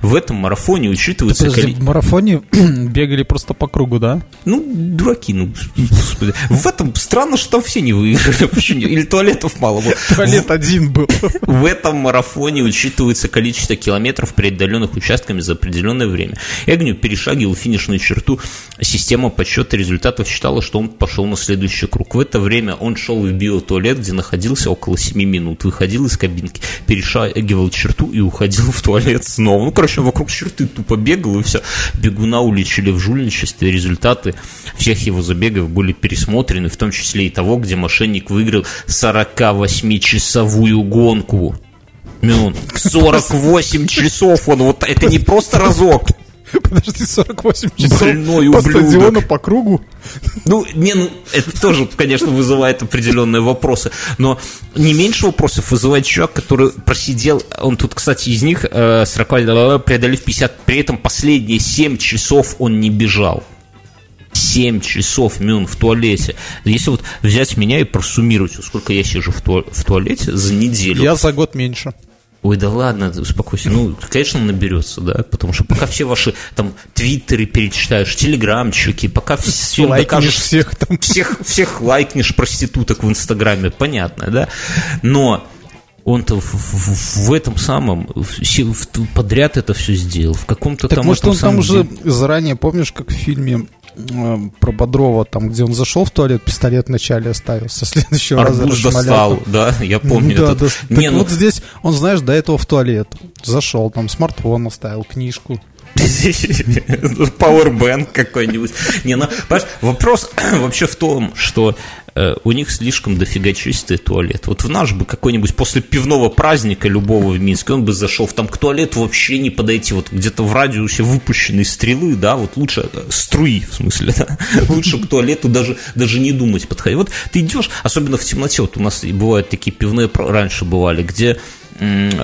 В этом марафоне учитывается... Подожди, коли- в марафоне бегали просто по кругу, да? Ну, дураки, ну, господи. В этом странно, что там все не выиграли. Почему? Или туалетов мало было. Туалет один был. В этом марафоне учитывается количество километров, преодоленных участками за определенное время. Эгню перешагивал финишную черту. Система подсчета результатов считала, что он пошел на следующий круг. В это время он шел в биотуалет, где находился около 7 минут. Выходил из кабинки, перешагивал черту и уходил в туалет снова. Ну, короче, вокруг черты тупо бегал, и все. Бегуна уличили в жульничестве. Результаты всех его забегов были пересмотрены, в том числе и того, где мошенник выиграл 48-часовую гонку. Мюн, 48 часов он, вот это не просто разок. Подожди, 48 часов Больной по ублюдок. стадиону, по кругу. Ну, не, ну, это тоже, конечно, вызывает определенные вопросы. Но не меньше вопросов вызывает чувак, который просидел, он тут, кстати, из них э, 40, преодолев 50, при этом последние 7 часов он не бежал. 7 часов Мюн в туалете. Если вот взять меня и просуммировать, сколько я сижу в туалете за неделю. Я за год меньше. Ой, да ладно, успокойся. Ну, конечно, наберется, да, потому что пока все ваши там твиттеры перечитаешь, телеграмчики, пока всем Лайкнешь докажешь, всех там. всех, всех лайкнешь проституток в Инстаграме, понятно, да? Но он-то в, в- в этом самом все- в- подряд это все сделал. В каком-то Так там может он там уже де- заранее, помнишь, как в фильме про Бодрова, там, где он зашел в туалет, пистолет вначале оставил, со следующего раза арбуз расшмалял достал, да, я помню да, этот. да. Не, так ну, вот здесь, он, знаешь, до этого в туалет зашел, там смартфон оставил, книжку. Powerbank какой-нибудь. Не, ну, понимаешь, вопрос вообще в том, что у них слишком дофига чистый туалет. Вот в наш бы какой-нибудь после пивного праздника любого в Минске, он бы зашел там к туалету вообще не подойти, вот где-то в радиусе выпущенной стрелы, да, вот лучше э, струи, в смысле, да, лучше к туалету даже, даже не думать подходить. Вот ты идешь, особенно в темноте, вот у нас бывают такие пивные, раньше бывали, где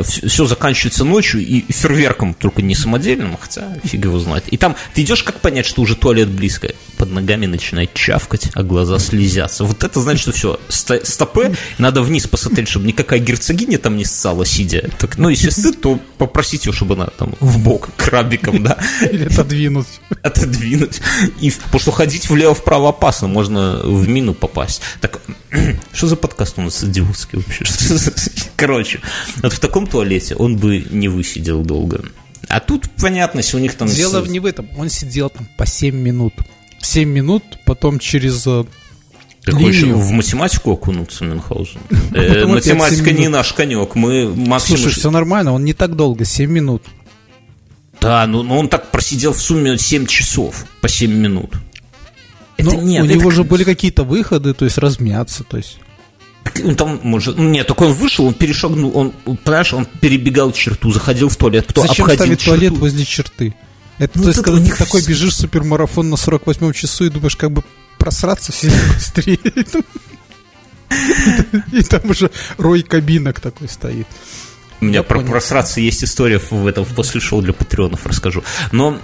все заканчивается ночью и фейерверком, только не самодельным, хотя фиг его знает. И там ты идешь, как понять, что уже туалет близко? Под ногами начинает чавкать, а глаза слезятся. Вот это значит, что все, стопы, надо вниз посмотреть, чтобы никакая герцогиня там не ссала, сидя. Так, ну, если сыт, то попросить ее, чтобы она там в бок крабиком, да, Или отодвинуть. отодвинуть. И, потому что ходить влево-вправо опасно, можно в мину попасть. Так, что за подкаст у нас идиотский вообще? Короче, вот в таком туалете он бы не высидел долго. А тут понятно, если у них там... Дело не в этом, он сидел там по 7 минут. 7 минут, потом через... э, Ты хочешь линию. в математику окунуться, Мюнхгаузен? Э, Математика не наш конек. Мы максимум... Слушай, все нормально, он не так долго, 7 минут. Да, ну, ну он так просидел в сумме 7 часов по 7 минут. Это Ну, нет, у это него как- же были какие-то выходы, то есть размяться, то есть... Он там, может, ну, нет, только он вышел, он перешагнул, он, понимаешь, он перебегал черту, заходил в туалет, потом Зачем обходил ставить черту. туалет возле черты? Это Ну, то есть, когда ты них такой бежишь супермарафон на 48-м часу и думаешь, как бы просраться сильно быстрее. И там уже рой кабинок такой стоит. У меня про просраться есть история в этом в после шоу для патреонов расскажу. Но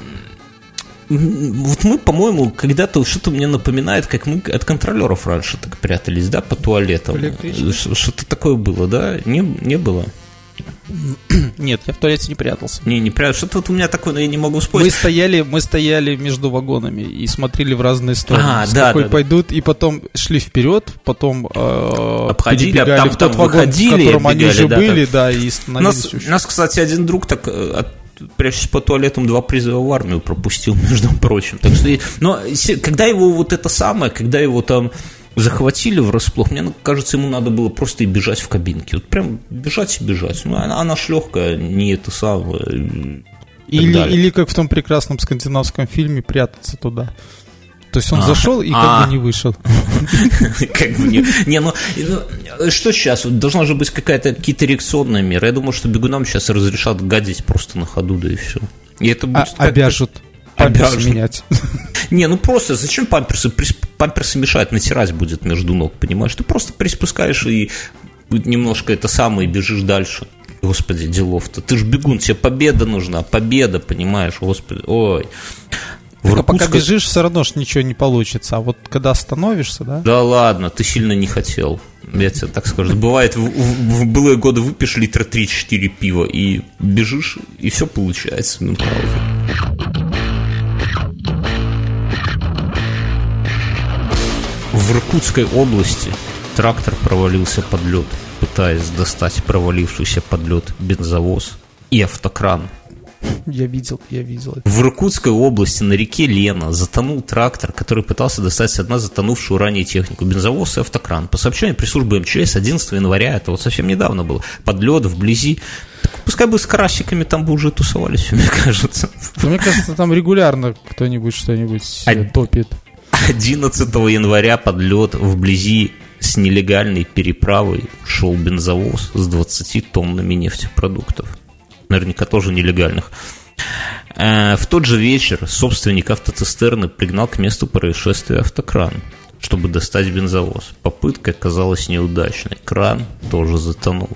вот мы, по-моему, когда-то что-то мне напоминает, как мы от контролеров раньше так прятались, да, по туалетам. Что-то такое было, да? Не, не было? Нет, я в туалете не прятался. Не, не прятался. Что-то вот у меня такое, но я не могу Мы вспомнить. стояли, мы стояли между вагонами и смотрели в разные стороны. А, с да, какой да, да. пойдут, и потом шли вперед, потом э, Обходили, а там- в тот там вагон, выходили в котором они уже да, были, да, и У нас, становились у еще. нас, кстати, один друг так э, от- прячась по туалетам два призыва в армию пропустил, между прочим. Так что, но когда его вот это самое, когда его там захватили врасплох, мне кажется, ему надо было просто и бежать в кабинке. Вот прям бежать и бежать. Ну, она, она ж легкая, не это самое. Или, или как в том прекрасном скандинавском фильме прятаться туда. То есть он А, зашел и как а. бы не вышел. Как бы не, не, ну, ну, что сейчас? Должна же быть какая-то какие-то реакционные меры. Я думаю, что бегунам сейчас разрешат гадить просто на ходу, да и все. И это А- будет обяжут памперсы менять. Не, ну просто зачем памперсы? Памперсы мешают, натирать будет между ног, понимаешь? Ты просто приспускаешь и немножко это самое, и бежишь дальше. Господи, делов-то. Ты ж бегун, тебе победа нужна, победа, понимаешь? Господи, ой. Только пока Иркутске- бежишь, все равно ж ничего не получится. А вот когда остановишься, да? Да ладно, ты сильно не хотел. Я тебе так скажу. Бывает, в, в- в былые годы выпьешь литра 3-4 пива и бежишь, и все получается. Ну, правда. В Иркутской области трактор провалился под лед, пытаясь достать провалившийся под лед бензовоз и автокран. Я видел, я видел. В Иркутской области на реке Лена затонул трактор, который пытался достать с дна затонувшую ранее технику, бензовоз и автокран. По сообщению пресс-службы МЧС 11 января, это вот совсем недавно было, под лед вблизи. Пускай бы с карасиками там бы уже тусовались, мне кажется. Ну, Мне кажется, там регулярно кто-нибудь что-нибудь А- топит. 11 января под лед вблизи с нелегальной переправой шел бензовоз с 20 тоннами нефтепродуктов. Наверняка тоже нелегальных. Э, В тот же вечер собственник автоцистерны пригнал к месту происшествия автокран, чтобы достать бензовоз. Попытка оказалась неудачной. Кран тоже затонул.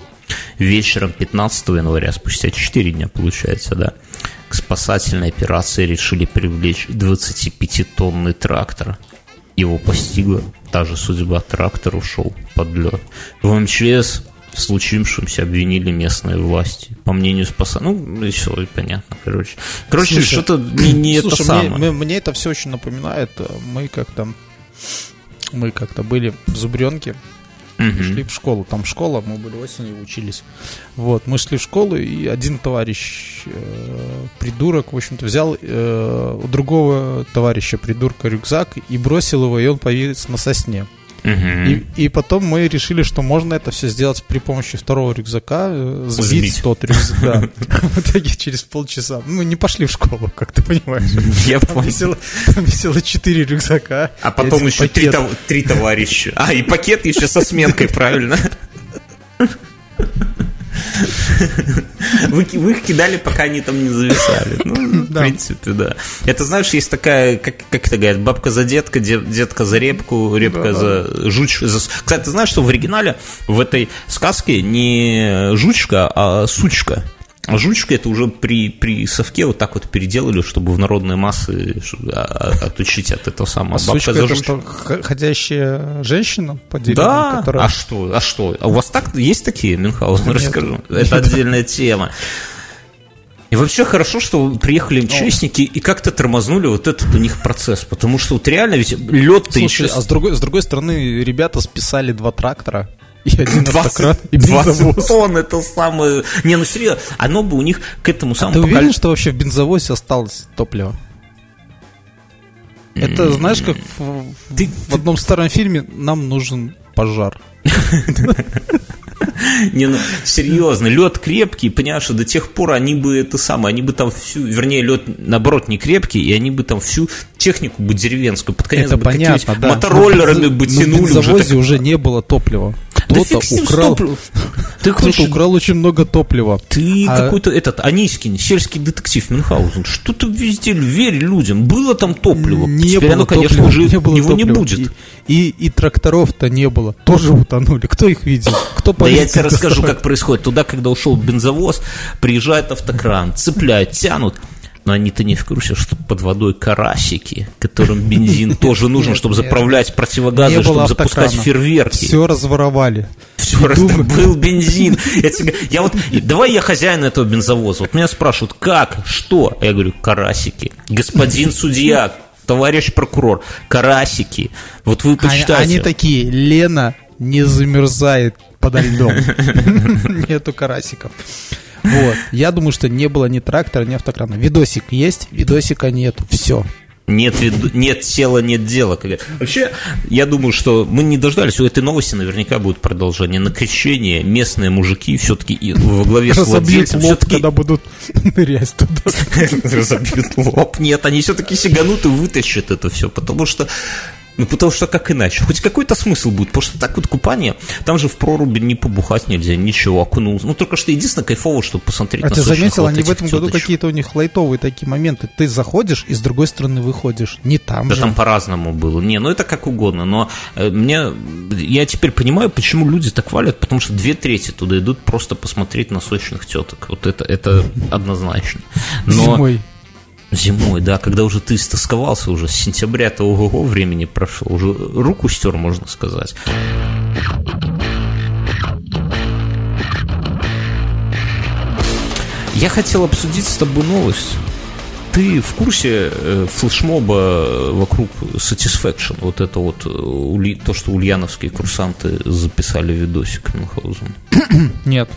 Вечером 15 января, спустя 4 дня, получается, да, к спасательной операции решили привлечь 25-тонный трактор. Его постигла та же судьба. Трактор ушел под лед. В МЧС в случившемся обвинили местные власти. По мнению спаса... Ну, и все, и понятно, короче. Короче, Слушай, что-то не, не это Слушай, самое. мне, мне- это все очень напоминает. э, Мы как-то мы как-то были в Зубренке, Мгм. шли в школу. Там школа, мы были осенью учились. Вот, мы шли в школу, и один товарищ, э, придурок, в общем-то, взял э, у другого товарища придурка рюкзак и бросил его, и он повис на сосне. И, и потом мы решили, что можно это все сделать при помощи второго рюкзака, э, сбить Сбить. тот рюкзак. Да. В итоге через полчаса мы не пошли в школу, как ты понимаешь. Я Там висело, там висело четыре рюкзака. А потом еще три, три товарища. А, и пакет еще со сменкой, правильно? Вы, вы их кидали, пока они там не зависали. Ну, в Да. принципе, да. Это, знаешь, есть такая, как, как это говорят, бабка за детка, де- детка за репку, репка за жуч. за с- Кстати, ты знаешь, что в оригинале в этой сказке не жучка, а сучка. А жучка это уже при, при совке вот так вот переделали, чтобы в народные массы а- а- отучить от этого самого. А сучка это что, ходящая женщина по деревне, Да, которая... а что, а что? А у вас так есть такие, Мюнхгаузен, Нет. расскажу. Это отдельная тема. И вообще хорошо, что приехали МЧСники и как-то тормознули вот этот у них процесс, потому что вот реально ведь лед-то еще... а с другой, с другой стороны, ребята списали два трактора и один 20, автокран, и 20 бензовоз. тонн, это самое... Не, ну серьезно, оно бы у них к этому А самому ты уверен, поколе- что вообще в бензовозе осталось топливо? Это, знаешь, как в, Ты- в одном старом фильме «Нам нужен пожар». Не, ну, серьезно, лед крепкий, понимаешь, что до тех пор они бы это самое, они бы там всю, вернее, лед наоборот не крепкий, и они бы там всю технику бы деревенскую под конец Это бы понятно, да. мотороллерами Но бы бензо- но тянули в уже. бензовозе так- уже не было топлива. Кто-то украл. Ты кто-то украл очень много топлива. ты А- какой-то этот Анискин, сельский детектив Мюнхгаузен, что ты везде верь людям, было там топливо, Не теперь было оно, конечно, топлива, уже не было его не топлива. будет. И, и, и тракторов-то не было. Тоже утонули. Кто их видел? Кто Да я тебе расскажу, как происходит. Туда, когда ушел бензовоз, приезжает автокран, цепляют, тянут. Но они-то не в курсе, что под водой карасики, которым бензин тоже нужен, чтобы заправлять противогазы, чтобы запускать фейерверки. Все разворовали. все раздобыл бензин. Я, тебе, я вот, давай я хозяин этого бензовоза. Вот меня спрашивают, как, что? Я говорю, карасики. Господин судья, товарищ прокурор, карасики. Вот вы почитайте. Они, они такие, Лена не замерзает подо льдом. Нету карасиков. Вот. Я думаю, что не было ни трактора, ни автокрана. Видосик есть, видосика нету. Все. Нет, виду, нет тела, нет дела. Вообще, я думаю, что мы не дождались. У этой новости наверняка будет продолжение. На крещение местные мужики все-таки во главе с владельцем... лоб, когда будут нырять туда. Разобьют лоб. Нет, они все-таки сиганут и вытащат это все, потому что ну, потому что как иначе? Хоть какой-то смысл будет, потому что так вот купание, там же в проруби не побухать нельзя, ничего, окунулся. Ну, только что единственное кайфово, чтобы посмотреть а на ты заметил, вот они в этом теточек. году какие-то у них лайтовые такие моменты. Ты заходишь и с другой стороны выходишь. Не там да же. там по-разному было. Не, ну это как угодно, но э, мне... Я теперь понимаю, почему люди так валят, потому что две трети туда идут просто посмотреть на сочных теток. Вот это, это однозначно. Но... Зимой. Зимой, да, когда уже ты истосковался уже, с сентября-то ого времени прошло, уже руку стер, можно сказать. Я хотел обсудить с тобой новость. Ты в курсе э, флешмоба вокруг Satisfaction? Вот это вот, э, то, что ульяновские курсанты записали видосик Мюнхгаузен. Нет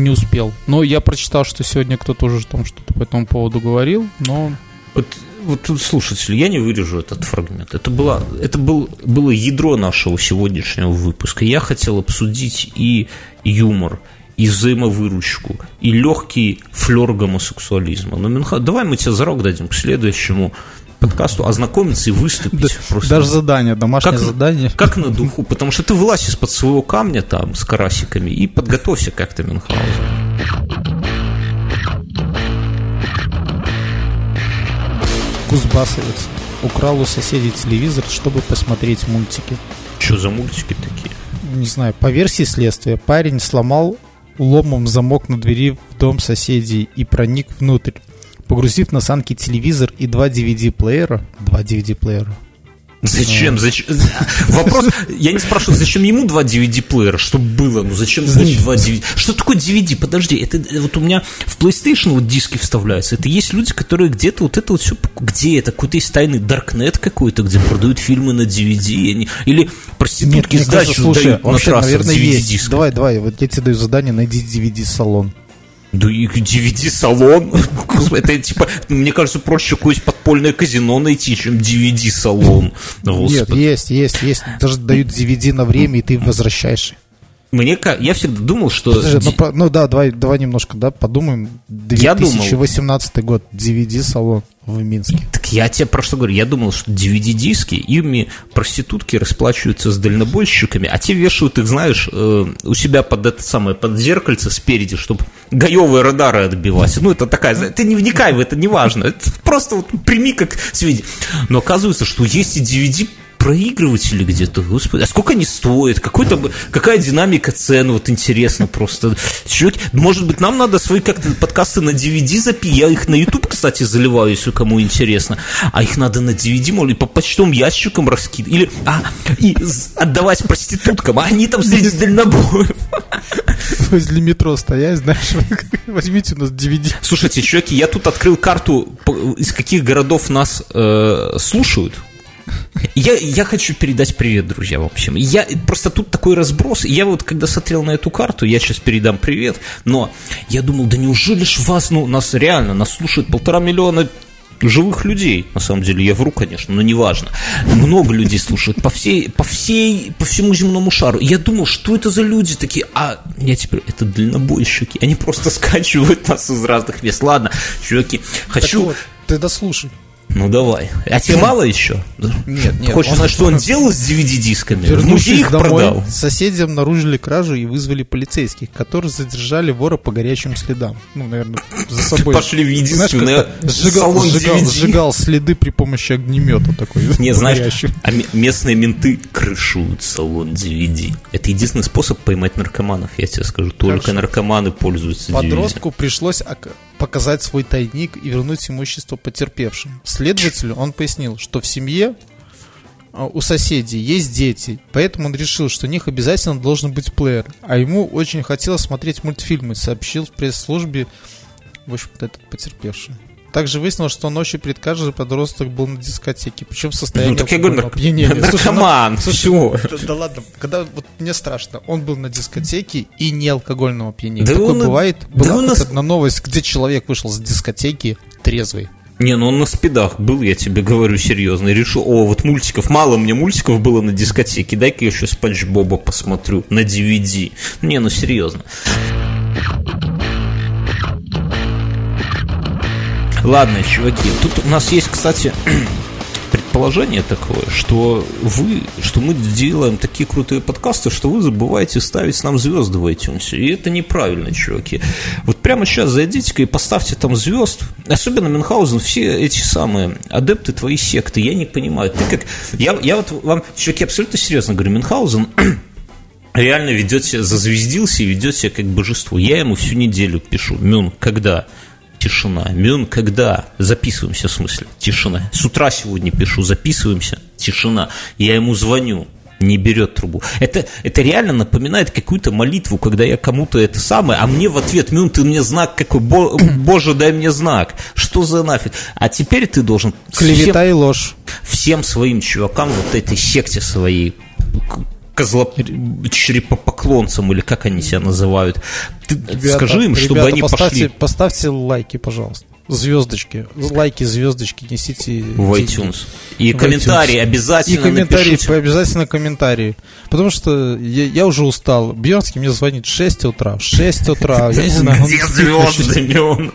не успел. Но я прочитал, что сегодня кто-то уже там что-то по этому поводу говорил, но... Вот, вот тут, слушатели, я не вырежу этот фрагмент. Это, было, это был, было ядро нашего сегодняшнего выпуска. Я хотел обсудить и юмор, и взаимовыручку, и легкий флер гомосексуализма. Но, Минха, давай мы тебе зарок дадим к следующему подкасту ознакомиться и выступить. Просто. Даже задание, домашнее как, задание. Как на духу, потому что ты вылазь из-под своего камня там с карасиками и подготовься как-то Мюнхгаузен. Кузбассовец украл у соседей телевизор, чтобы посмотреть мультики. Что за мультики такие? Не знаю, по версии следствия, парень сломал ломом замок на двери в дом соседей и проник внутрь погрузив на санки телевизор и два DVD-плеера. Два DVD-плеера. Зачем? Зачем? Вопрос, я не спрашиваю, зачем ему два DVD-плеера, чтобы было, ну зачем значит два DVD? Что такое DVD? Подожди, это вот у меня в PlayStation вот диски вставляются, это есть люди, которые где-то вот это вот все, где это, какой-то есть тайный Darknet какой-то, где продают фильмы на DVD, они, или проститутки Нет, сдачу кажется, слушай, дают на трассах наверное, есть. Давай, давай, вот я тебе даю задание, найди DVD-салон. Да и DVD-салон. Это типа, мне кажется, проще какое-нибудь подпольное казино найти, чем DVD-салон. Нет, есть, есть, есть. Даже дают DVD на время, и ты возвращаешь. Мне я всегда думал, что... Подожди, ну, ну да, давай, давай немножко, да, подумаем. 2018 думал... год, DVD-салон в Минске. Так я тебе про что говорю. Я думал, что DVD-диски, ими проститутки расплачиваются с дальнобойщиками, а те вешают их, знаешь, э, у себя под это самое, под зеркальце спереди, чтобы гаевые радары отбивать. Ну, это такая, ты не вникай в это, не важно. Это просто вот прими как сведения. Но оказывается, что есть и DVD проигрыватели где-то, господи, а сколько они стоят, какой-то, какая динамика цен, вот интересно просто. Может быть, нам надо свои как-то подкасты на DVD запи, я их на YouTube, кстати, заливаю, если кому интересно, а их надо на DVD, может, по почтовым ящикам раскидывать, или, а, и отдавать проституткам, а они там среди дальнобоев. Возле метро стоять, знаешь, возьмите у нас DVD. Слушайте, чуваки, я тут открыл карту, из каких городов нас э, слушают, я, я хочу передать привет, друзья, в общем. Я, просто тут такой разброс. Я вот, когда смотрел на эту карту, я сейчас передам привет, но я думал, да неужели ж вас, ну, нас реально, нас слушает полтора миллиона живых людей, на самом деле, я вру, конечно, но неважно. Много людей слушают по всей, по всей, по всему земному шару. Я думал, что это за люди такие, а я теперь, это дальнобойщики, они просто скачивают нас из разных мест. Ладно, чуваки, хочу... Так вот, ты дослушай. Ну давай. А тебе мало еще? Нет, нет. Хочешь знать, что он делал с DVD-дисками? В музей их домой, продал. Соседи обнаружили кражу и вызвали полицейских, которые задержали вора по горячим следам. Ну, наверное, за собой. Пошли в единственный сжигал, сжигал, сжигал следы при помощи огнемета такой. Не, знаешь, а местные менты крышуют салон DVD. Это единственный способ поймать наркоманов, я тебе скажу. Только Хорошо. наркоманы пользуются DVD. Подростку пришлось показать свой тайник и вернуть имущество потерпевшим. Следователю он пояснил, что в семье а, у соседей есть дети, поэтому он решил, что у них обязательно должен быть плеер. А ему очень хотелось смотреть мультфильмы, сообщил в пресс-службе, в общем-то, этот потерпевший. Также выяснилось, что ночью перед каждым подросток был на дискотеке, причем в состоянии Ну, так я говорю, опьянения. Слушай, наркоман, ну, слушай, всё. ну, да, да ладно, когда вот мне страшно, он был на дискотеке и не алкогольного опьянения. Да Такое он- бывает. да Была он хоть нас- одна новость, где человек вышел с дискотеки трезвый. Не, ну он на спидах был, я тебе говорю серьезно. И решил, о, вот мультиков, мало мне мультиков было на дискотеке, дай-ка я еще Спанч Боба посмотрю на DVD. Не, ну серьезно. Ладно, чуваки, тут у нас есть, кстати, предположение такое, что вы, что мы делаем такие крутые подкасты, что вы забываете ставить нам звезды в iTunes. И это неправильно, чуваки. Вот прямо сейчас зайдите-ка и поставьте там звезд. Особенно Мюнхгаузен, все эти самые адепты твоей секты, я не понимаю. Ты как... Я, я вот вам, чуваки, абсолютно серьезно говорю, Мюнхгаузен реально ведет себя, зазвездился и ведет себя как божество. Я ему всю неделю пишу, Мюн, когда? Тишина. Мюн, когда? Записываемся, в смысле. Тишина. С утра сегодня пишу, записываемся. Тишина. Я ему звоню. Не берет трубу. Это, это реально напоминает какую-то молитву, когда я кому-то это самое, а мне в ответ, Мюн, ты мне знак какой, Бо- Боже, дай мне знак. Что за нафиг? А теперь ты должен всем- Клевета и ложь. всем своим чувакам, вот этой секте своей, к- козло черепопоклонцам, или как они себя называют, ты Ребята, скажи им, чтобы ребята, они поставьте, пошли Поставьте лайки, пожалуйста. Звездочки. Лайки, звездочки несите. в iTunes. И В комментарии iTunes. обязательно И комментарии, напишите. обязательно комментарии. Потому что я, я уже устал. Бьернский мне звонит в 6 утра. В 6 утра. Я не знаю. Где звезды, Мюн?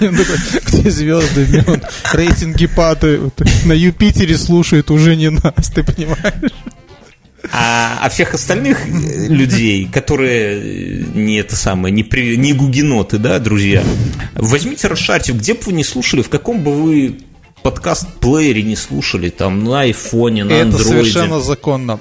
И он такой, где звезды, Мюн? Рейтинги падают. На Юпитере слушают уже не нас, ты понимаешь? А, а всех остальных людей, которые э, не это самое, не, при- не гугеноты, да, друзья, возьмите, расшарьте, где бы вы не слушали, в каком бы вы подкаст-плеере не слушали, там, на айфоне, на Это андроиде. совершенно законно.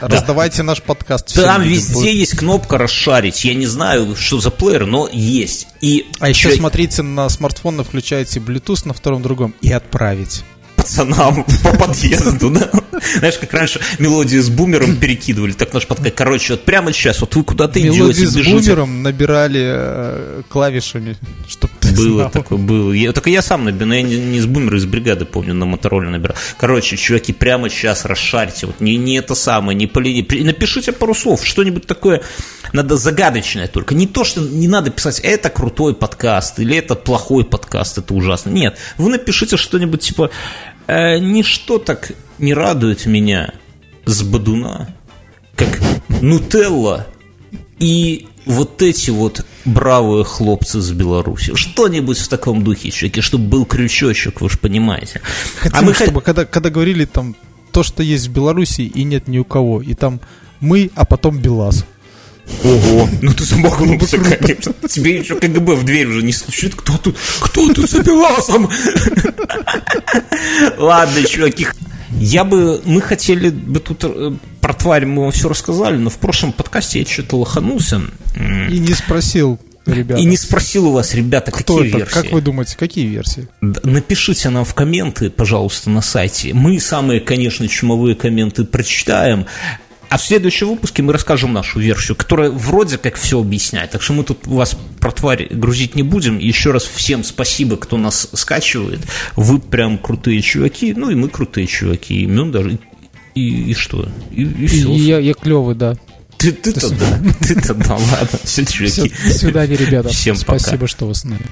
Раздавайте наш подкаст. Там везде есть кнопка расшарить. Я не знаю, что за плеер, но есть. И А еще чё- смотрите на смартфон, включаете Bluetooth на втором другом и отправить. Пацанам по подъезду, да? Знаешь, как раньше мелодии с бумером перекидывали, так наш подкаст. Короче, вот прямо сейчас, вот вы куда-то Мелодии идете, с бежите. бумером набирали э, клавишами, чтобы ты Было знал. такое, было. Я, только я сам набирал, но я не, не с бумера, из бригады, помню, на мотороле набирал. Короче, чуваки, прямо сейчас расшарьте. Вот не, не это самое, не полени. Напишите пару слов, что-нибудь такое, надо загадочное только. Не то, что не надо писать, это крутой подкаст, или это плохой подкаст, это ужасно. Нет, вы напишите что-нибудь типа, «Э, ничто так не радует меня с Бадуна, как Нутелла и вот эти вот бравые хлопцы с Беларуси. Что-нибудь в таком духе, чуваки, чтобы был крючочек, вы же понимаете. Хотим, а мы хот- чтобы когда, когда говорили там то, что есть в Беларуси и нет ни у кого, и там мы, а потом Белаз. Ого, ну ты замахнулся, конечно. Тебе еще КГБ в дверь уже не стучит. Кто тут? Кто тут за Беласом? Ладно, чуваки. Я бы, мы хотели бы тут э, про тварь мы вам все рассказали, но в прошлом подкасте я что-то лоханулся И не спросил, ребята, и не спросил у вас, ребята, кто какие это, версии. как вы думаете, какие версии? Напишите нам в комменты, пожалуйста, на сайте. Мы самые, конечно, чумовые комменты прочитаем. А в следующем выпуске мы расскажем нашу версию, которая вроде как все объясняет. Так что мы тут вас про тварь грузить не будем. Еще раз всем спасибо, кто нас скачивает. Вы прям крутые чуваки. Ну и мы крутые чуваки. Имен даже. И, и что? И, и И все. я, я клевый, да. Ты, ты-то да. Ты-то да. Ладно. Все, Все, чуваки. до свидания, ребята. Всем пока. Спасибо, что вы с нами.